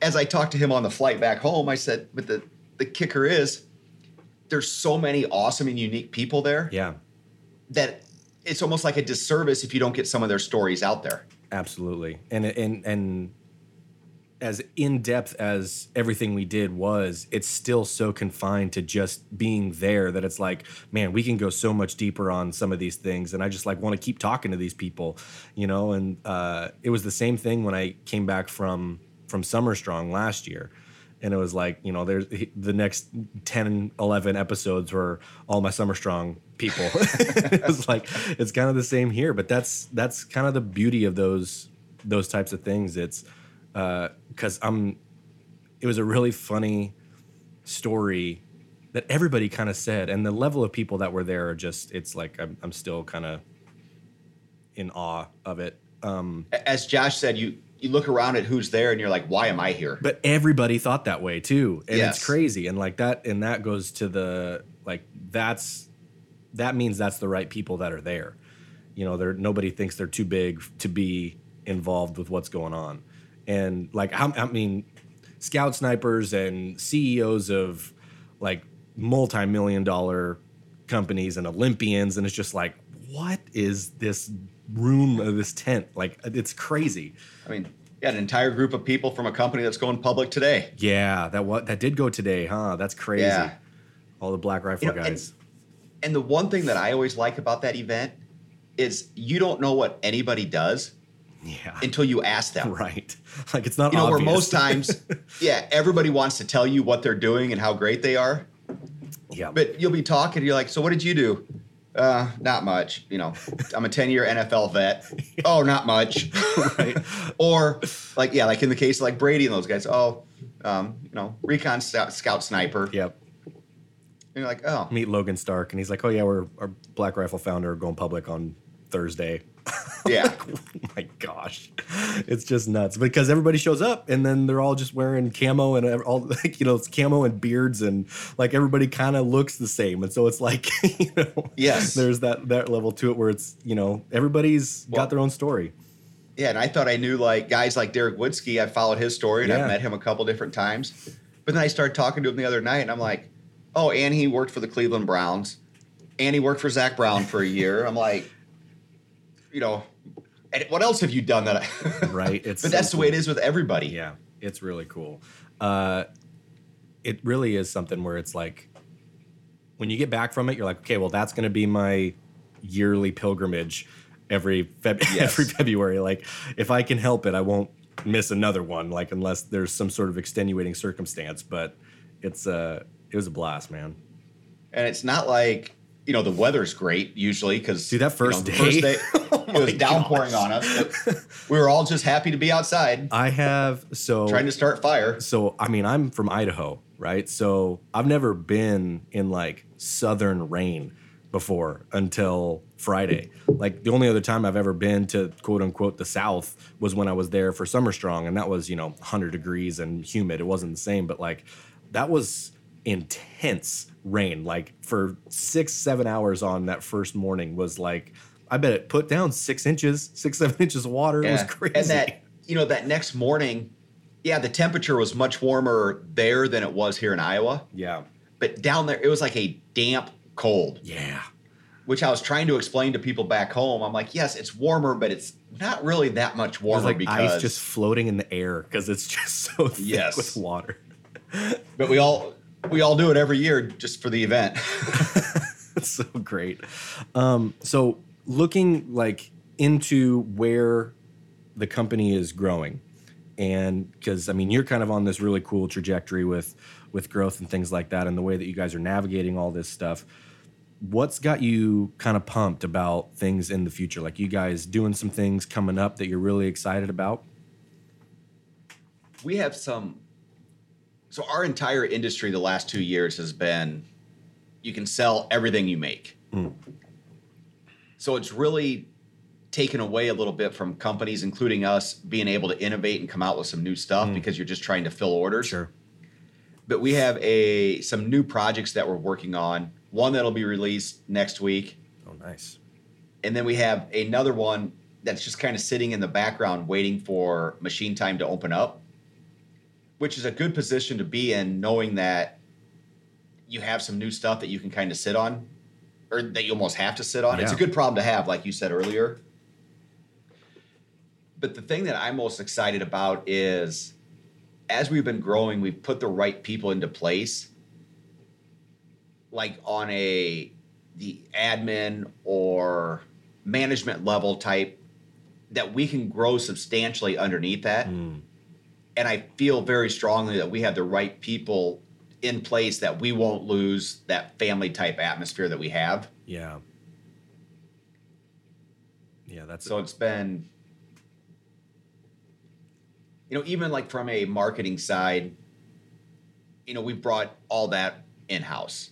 as I talked to him on the flight back home, I said, "But the the kicker is, there's so many awesome and unique people there Yeah, that it's almost like a disservice if you don't get some of their stories out there." absolutely. And, and, and, as in depth as everything we did was, it's still so confined to just being there that it's like, man, we can go so much deeper on some of these things. And I just like want to keep talking to these people, you know. And uh, it was the same thing when I came back from from Summer Strong last year. And it was like, you know, there's the next 10, 11 episodes were all my Summer Strong people. it was like, it's kind of the same here, but that's, that's kind of the beauty of those, those types of things. It's, because I'm. It was a really funny story that everybody kind of said, and the level of people that were there are just. It's like I'm, I'm still kind of in awe of it. Um, As Josh said, you you look around at who's there and you're like, "Why am I here?" but everybody thought that way too, and Yes. it's crazy. And like that, and that goes to the like that's that means that's the right people that are there. You know, there nobody thinks they're too big to be involved with what's going on, and like I, I mean, scout snipers and CEOs of like multi-million dollar companies and Olympians, and it's just like, what is this room, uh, this tent? Like, it's crazy. I mean, yeah, an entire group of people from a company that's going public today. Yeah, that what that did go today, huh? That's crazy. Yeah. All the Black Rifle You know, guys. And the one thing that I always like about that event is you don't know what anybody does yeah. until you ask them. right. Like it's not You know, obvious. where most times, yeah, everybody wants to tell you what they're doing and how great they are. yeah. But you'll be talking, you're like, so what did you do? Uh, not much. You know, I'm a 10 year NFL vet. Oh, not much. right. or like, yeah, like in the case of like Brady and those guys, oh, um, you know, recon scout, scout sniper. Yep. And you're like, oh, Meet Logan Stark, and he's like, "Oh yeah, we're our Black Rifle founder going public on Thursday." Yeah. oh my gosh, it's just nuts because everybody shows up, and then they're all just wearing camo and all like you know it's camo and beards, and like everybody kind of looks the same, and so it's like you know, Yes. there's that that level to it where it's you know everybody's Well- got their own story. Yeah, and I thought I knew like guys like Derek Woodsky. I followed his story and Yeah. I've met him a couple different times. But then I started talking to him the other night, and I'm like, oh, and he worked for the Cleveland Browns, and he worked for Zach Brown for a year. I'm like, you know, and what else have you done that? I, Right. It's but so that's the way it is with everybody. Yeah, it's really cool. Uh, it really is something where it's like when you get back from it, you're like, okay, well, that's going to be my yearly pilgrimage every Feb- Yes. every February. Like, if I can help it, I won't miss another one. Like, unless there's some sort of extenuating circumstance. But it's uh, it was a blast, man. And it's not like you know the weather's great usually because Dude, that first the day- Oh it was downpouring on us. We were all just happy to be outside I have so trying to start fire. so I mean I'm from Idaho, right? So I've never been in like southern rain before until Friday. Like the only other time I've ever been to quote unquote the south was when I was there for Summer Strong and that was, you know, 100 degrees and humid. It wasn't the same, but like that was intense rain. Like for 6 7 hours on that first morning was like I bet it put down 6 inches, 6 7 inches of water. It was crazy. And that you know that next morning, yeah, the temperature was much warmer there than it was here in Iowa. yeah. But down there, it was like a damp cold, Yeah. which I was trying to explain to people back home. I'm like, yes, it's warmer, but it's not really that much warmer like because. ice just floating in the air because it's just so thick Yes. with water. but we all we all do it every year just for the event. It's so great. Um, so looking like into where the company is growing, and because I mean you're kind of on this really cool trajectory with with growth and things like that, and the way that you guys are navigating all this stuff. What's got you kind of pumped about things in the future? Like you guys doing some things coming up that you're really excited about? we have some so our entire industry the last two years has been you can sell everything you make. Hmm. So it's really taken away a little bit from companies including us being able to innovate and come out with some new stuff hmm. because you're just trying to fill orders. But we have a some new projects that we're working on. One that'll be released next week. Oh, nice. and then we have another one that's just kind of sitting in the background waiting for machine time to open up which is a good position to be in knowing that you have some new stuff that you can kind of sit on or that you almost have to sit on. It's a good problem to have like you said earlier. But the thing that i'm most excited about is as we've been growing we've put the right people into place like on a the admin or management level type that we can grow substantially underneath that. Mm. And i feel very strongly that we have the right people in place that we won't lose that family type atmosphere that we have Yeah. Yeah, that's so it's been you know even like from a marketing side you know we've brought all that in house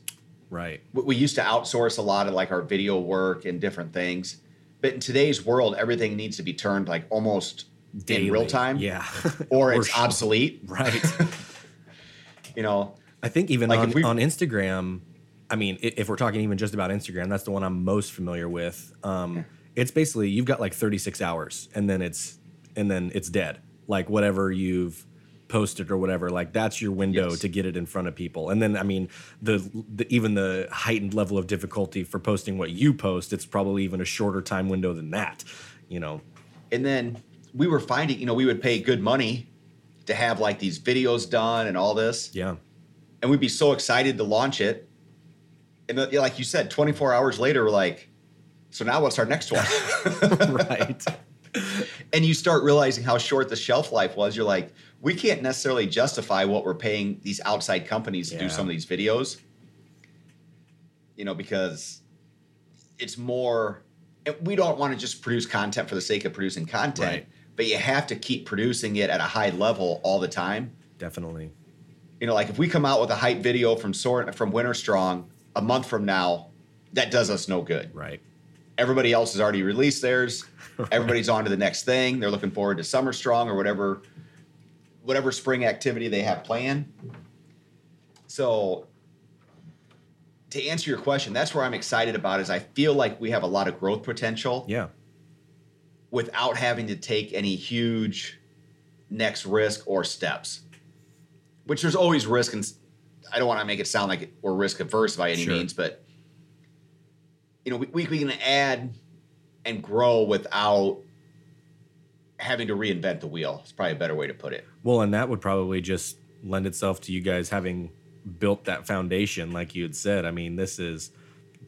right. we- we used to outsource a lot of like our video work and different things but in today's world everything needs to be turned like almost Daily. in real time Yeah. or it's sh- obsolete Right. you know I think even Like, on, we- on Instagram, I mean, if we're talking even just about Instagram, that's the one I'm most familiar with. Um, it's basically you've got like 36 hours, and then it's and then it's dead. Like whatever you've posted or whatever, like that's your window Yes. to get it in front of people. And then I mean, the, the even the heightened level of difficulty for posting what you post, it's probably even a shorter time window than that. You know, and then we were finding you know we would pay good money to have like these videos done and all this. Yeah, and we'd be so excited to launch it. And then, like you said 24 hours later we're like so now what's our next one? Right. and you start realizing how short the shelf life was. You're like we can't necessarily justify what we're paying these outside companies to Yeah. do some of these videos. You know because it's more and we don't want to just produce content for the sake of producing content. Right. But you have to keep producing it at a high level all the time Definitely. you know like if we come out with a hype video from Sort from WinterStrong a month from now that does us no good Right. everybody else has already released theirs. Everybody's on to the next thing. They're looking forward to Summer Strong or whatever whatever spring activity they have planned. So to answer your question, that's where I'm excited about is I feel like we have a lot of growth potential Yeah. Without having to take any huge next risk or steps. Which there's always risk and I don't want to make it sound like we're risk averse by any Sure. means, but you know, we, we can add and grow without having to reinvent the wheel. It's probably a better way to put it. Well, and that would probably just lend itself to you guys having built that foundation, like you had said. I mean, this is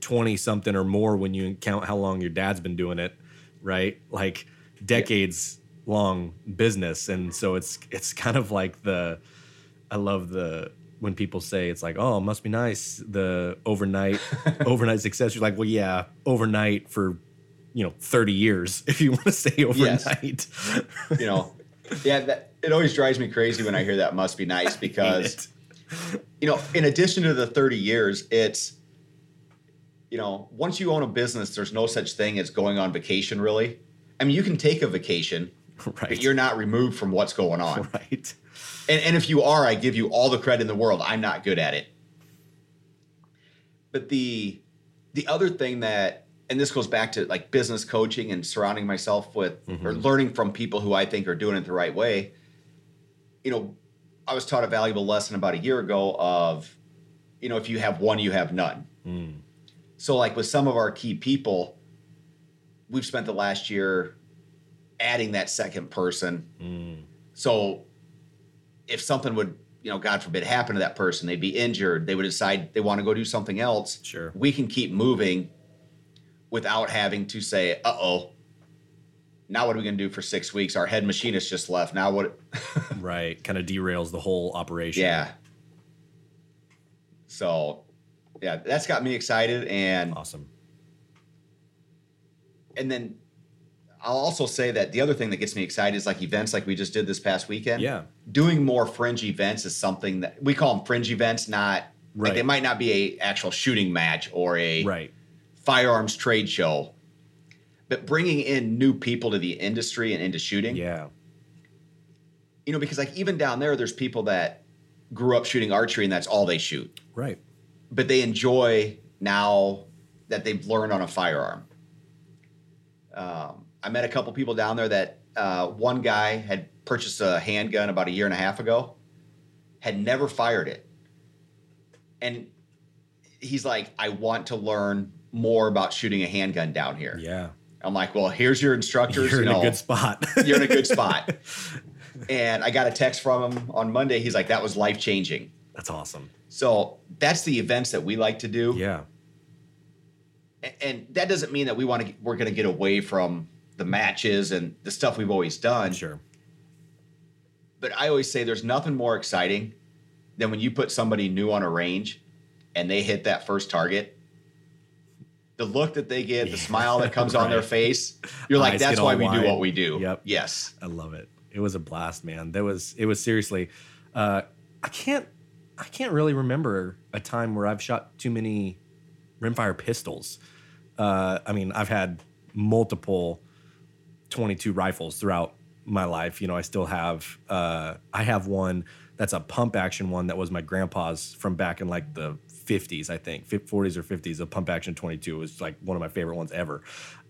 20 something or more when you count how long your dad's been doing it, right? Like decades long business. And so it's it's kind of like the I love the when people say it's like, oh, it must be nice the overnight overnight success. You're like, well, yeah, overnight for you know 30 years if you want to stay overnight. Yes. you know, yeah, that, it always drives me crazy when I hear that must be nice because you know, in addition to the 30 years, it's you know, once you own a business, there's no such thing as going on vacation really. I mean, you can take a vacation, right. but you're not removed from what's going on. Right. And, and if you are, I give you all the credit in the world. I'm not good at it. But the the other thing that and this goes back to like business coaching and surrounding myself with mm-hmm. or learning from people who I think are doing it the right way. You know, I was taught a valuable lesson about a year ago of, you know, if you have one, you have none. Mm. So, like with some of our key people, we've spent the last year adding that second person. Mm. So, if something would, you know, God forbid, happen to that person, they'd be injured, they would decide they want to go do something else. Sure. We can keep moving without having to say, uh oh, now what are we going to do for six weeks? Our head machinist just left. Now what? right. Kind of derails the whole operation. Yeah. So, yeah, that's got me excited and awesome. And then I'll also say that the other thing that gets me excited is like events like we just did this past weekend. Yeah. Doing more fringe events is something that we call them fringe events, not right. like they might not be a actual shooting match or a right. firearms trade show but bringing in new people to the industry and into shooting. Yeah. You know, because like even down there, there's people that grew up shooting archery and that's all they shoot. Right. But they enjoy now that they've learned on a firearm. Um, I met a couple people down there that uh, one guy had purchased a handgun about a year and a half ago, had never fired it. And he's like, I want to learn more about shooting a handgun down here. Yeah. I'm like, well, here's your instructors. You're you in know, a good spot. you're in a good spot. And I got a text from him on Monday. He's like, that was life changing. That's awesome. So that's the events that we like to do. Yeah. And that doesn't mean that we want to. We're going to get away from the matches and the stuff we've always done. Sure. But I always say there's nothing more exciting than when you put somebody new on a range and they hit that first target the look that they get, the smile that comes right. on their face. You're like, Eyes that's why we wide. do what we do. Yep. Yes. I love it. It was a blast, man. There was it was seriously uh, I can't I can't really remember a time where I've shot too many rimfire pistols. Uh, I mean, I've had multiple 22 rifles throughout my life. You know, I still have uh, I have one that's a pump action one that was my grandpa's from back in like the 50s, I think, 40s or 50s. A pump action 22 was like one of my favorite ones ever.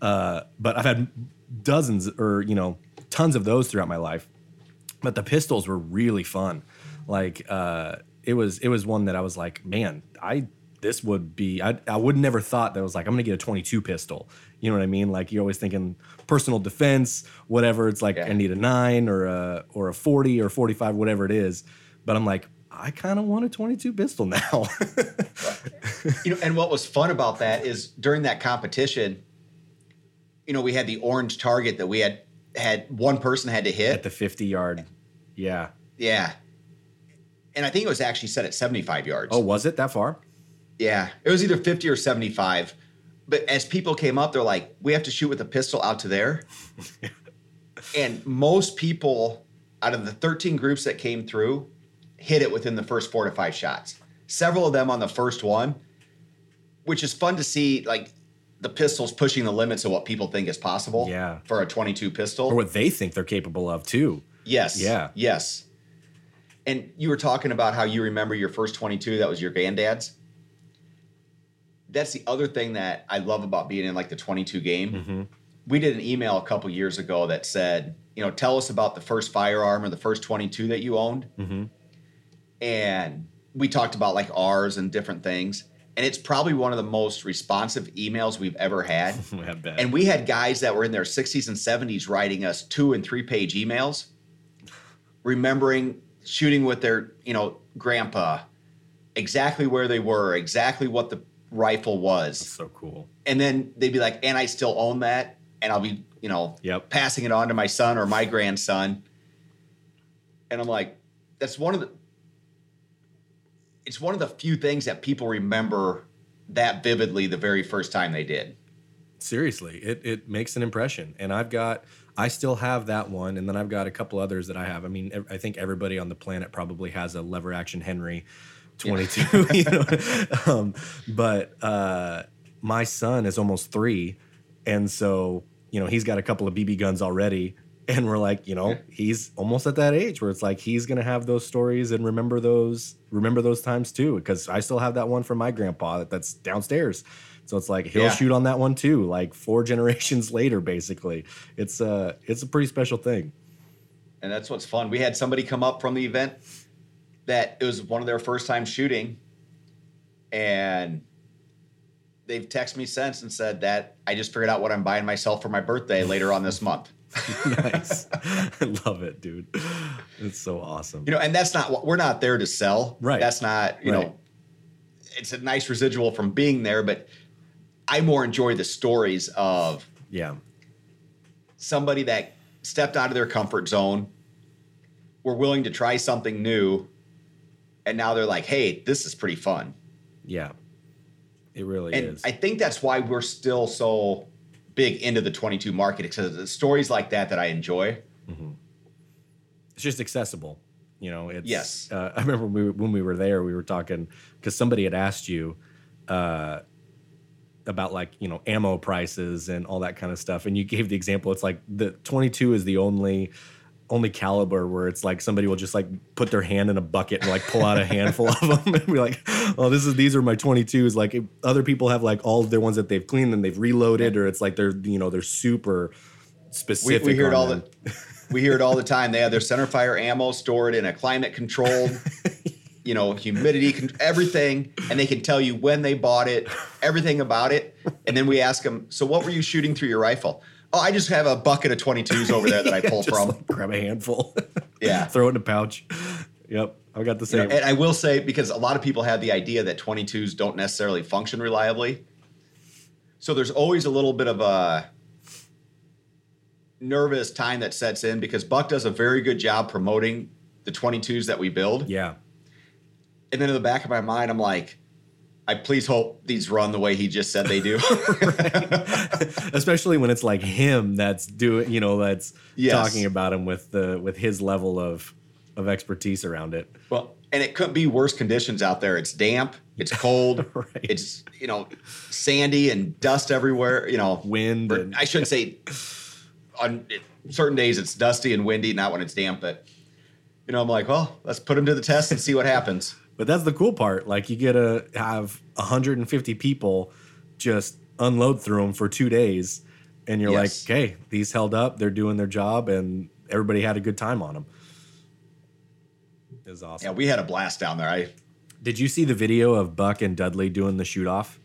Uh, but I've had dozens or, you know, tons of those throughout my life. But the pistols were really fun. Like, uh, it was it was one that I was like, man, I this would be I, I would never thought that was like I'm gonna get a 22 pistol. You know what I mean? Like you're always thinking personal defense, whatever. It's like yeah. I need a nine or a or a 40 or 45, whatever it is. But I'm like, I kind of want a 22 pistol now. you know, and what was fun about that is during that competition, you know, we had the orange target that we had had one person had to hit at the 50 yard. Yeah. Yeah. And I think it was actually set at 75 yards. Oh, was it that far? Yeah. It was either 50 or 75. But as people came up, they're like, we have to shoot with a pistol out to there. and most people out of the 13 groups that came through, hit it within the first four to five shots. Several of them on the first one, which is fun to see. Like the pistols pushing the limits of what people think is possible. Yeah. For a 22 pistol, or what they think they're capable of too. Yes. Yeah. Yes. And you were talking about how you remember your first 22. That was your granddad's. That's the other thing that I love about being in like the 22 game. Mm-hmm. We did an email a couple years ago that said, you know, tell us about the first firearm or the first 22 that you owned. Mm-hmm and we talked about like ours and different things. And it's probably one of the most responsive emails we've ever had. and we had guys that were in their 60s and 70s writing us two and three page emails, remembering shooting with their, you know, grandpa, exactly where they were, exactly what the rifle was. That's so cool. And then they'd be like, and I still own that. And I'll be, you know, yep. passing it on to my son or my grandson. And I'm like, that's one of the it's one of the few things that people remember that vividly the very first time they did. Seriously, it it makes an impression, and I've got I still have that one, and then I've got a couple others that I have. I mean, I think everybody on the planet probably has a lever action Henry 22, you know. um, but uh, my son is almost three, and so you know he's got a couple of BB guns already, and we're like, you know, he's almost at that age where it's like he's gonna have those stories and remember those remember those times too, because I still have that one from my grandpa that, that's downstairs. So it's like he'll Yeah. shoot on that one too, like four generations later, basically. It's a it's a pretty special thing. and that's what's fun. We had somebody come up from the event that it was one of their first time shooting, and they've texted me since and said that I just figured out what I'm buying myself for my birthday later on this month. nice. I love it, dude. It's so awesome. You know, and that's not what we're not there to sell. Right. That's not, you Right. know, it's a nice residual from being there, but I more enjoy the stories of Yeah. somebody that stepped out of their comfort zone, were willing to try something new, and now they're like, hey, this is pretty fun. Yeah. It really And is. I think that's why we're still so big into the 22 market because the stories like that that I enjoy. it's just accessible. You know, it's Yes. Uh, I remember when we, when we were there, we were talking because somebody had asked you uh, about like you know ammo prices and all that kind of stuff, and you gave the example. It's like the 22 is the only only caliber where it's like somebody will just like put their hand in a bucket and like pull out a handful of them and be like, "Oh, this is these are my 22s." Like other people have like all of their ones that they've cleaned and they've reloaded, or it's like they're you know they're super specific. we hear it all them. the we hear it all the time. They have their center fire ammo stored in a climate controlled, you know, humidity, everything, and they can tell you when they bought it, everything about it. And then we ask them, "So what were you shooting through your rifle?" Oh, I just have a bucket of 22s over there that I pull from. like, grab a handful. Yeah. Throw it in a pouch. Yep. I got the You know, same. and I will say because a lot of people have the idea that 22s don't necessarily function reliably. So there's always a little bit of a nervous time that sets in because Buck does a very good job promoting the 22s that we build. yeah. And then in the back of my mind, I'm like, I please hope these run the way he just said they do. Especially when it's like him that's doing, you know, that's Yes. talking about him with the with his level of of expertise around it. well, and it couldn't be worse conditions out there. It's damp, it's cold, Right. it's you know sandy and dust everywhere. You know, Wind or and- I shouldn't say on certain days it's dusty and windy, not when it's damp. But you know, I'm like, well, let's put him to the test and see what happens. But that's the cool part. Like you get to have 150 people just unload through them for two days, and you're Yes. like, okay, these held up. They're doing their job, and everybody had a good time on them. It was awesome. Yeah, we had a blast down there. I Did you see the video of Buck and Dudley doing the shoot off?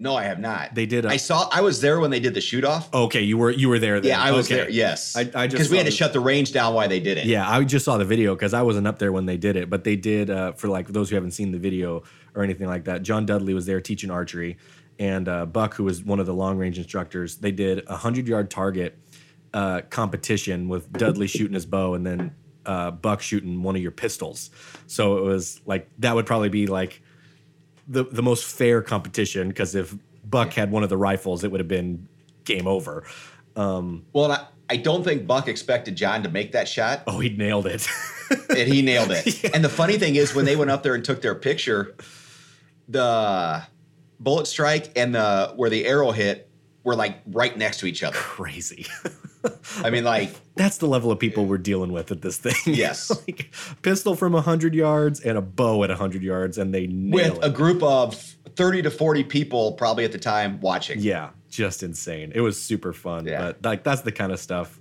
No, I have not. They did a- I saw. I was there when they did the shoot off. Okay, you were you were there. Then. yeah, I was Okay. there. Yes, I- I just because we had to the- shut the range down while they did it. Yeah, I just saw the video because I wasn't up there when they did it, but they did uh, for like those who haven't seen the video or anything like that. John Dudley was there teaching archery, and uh, Buck, who was one of the long range instructors, they did a hundred yard target uh, competition with Dudley shooting his bow and then uh, Buck shooting one of your pistols. So it was like that would probably be like the the most fair competition because if Buck had one of the rifles, it would have been game over. Um, well, and I, I don't think Buck expected John to make that shot. Oh, he nailed it. and he nailed it. And the funny thing is, when they went up there and took their picture, the bullet strike and the where the arrow hit were like right next to each other. Crazy. I mean, like That's the level of people we're dealing with at this thing. Yes. like, pistol from 100 yards and a bow at 100 yards, and they nail with it. a group of thirty to forty people probably at the time watching. yeah, just insane. It was super fun. Yeah. But like that's the kind of stuff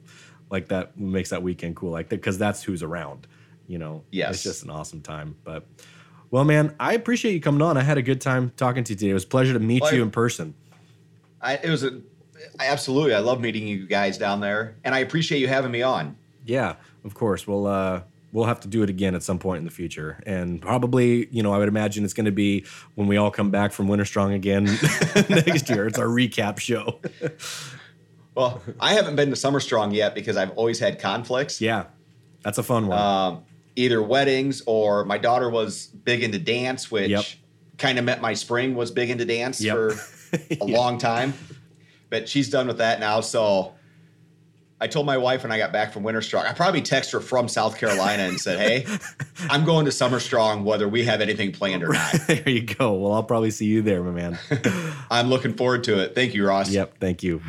like that makes that weekend cool. Like because that's who's around. You know. Yes. It's just an awesome time. But well, man, I appreciate you coming on. I had a good time talking to you today. It was a pleasure to meet Well, you in person. I, it was a absolutely. I love meeting you guys down there, and I appreciate you having me on. Yeah, of course. We'll uh we'll have to do it again at some point in the future. And probably, you know, I would imagine it's gonna be when we all come back from WinterStrong again next year. It's our recap show. Well, I haven't been to Summer Strong yet because I've always had conflicts. Yeah. That's a fun one. Um, either weddings or my daughter was big into dance, which Yep. kind of met my spring was big into dance Yep. for a long time. But she's done with that now. So I told my wife when I got back from WinterStrong, I probably text her from South Carolina and said, Hey, I'm going to Summer Strong whether we have anything planned or not. there you go. Well, I'll probably see you there, my man. I'm looking forward to it. Thank you, Ross. yep. Thank you.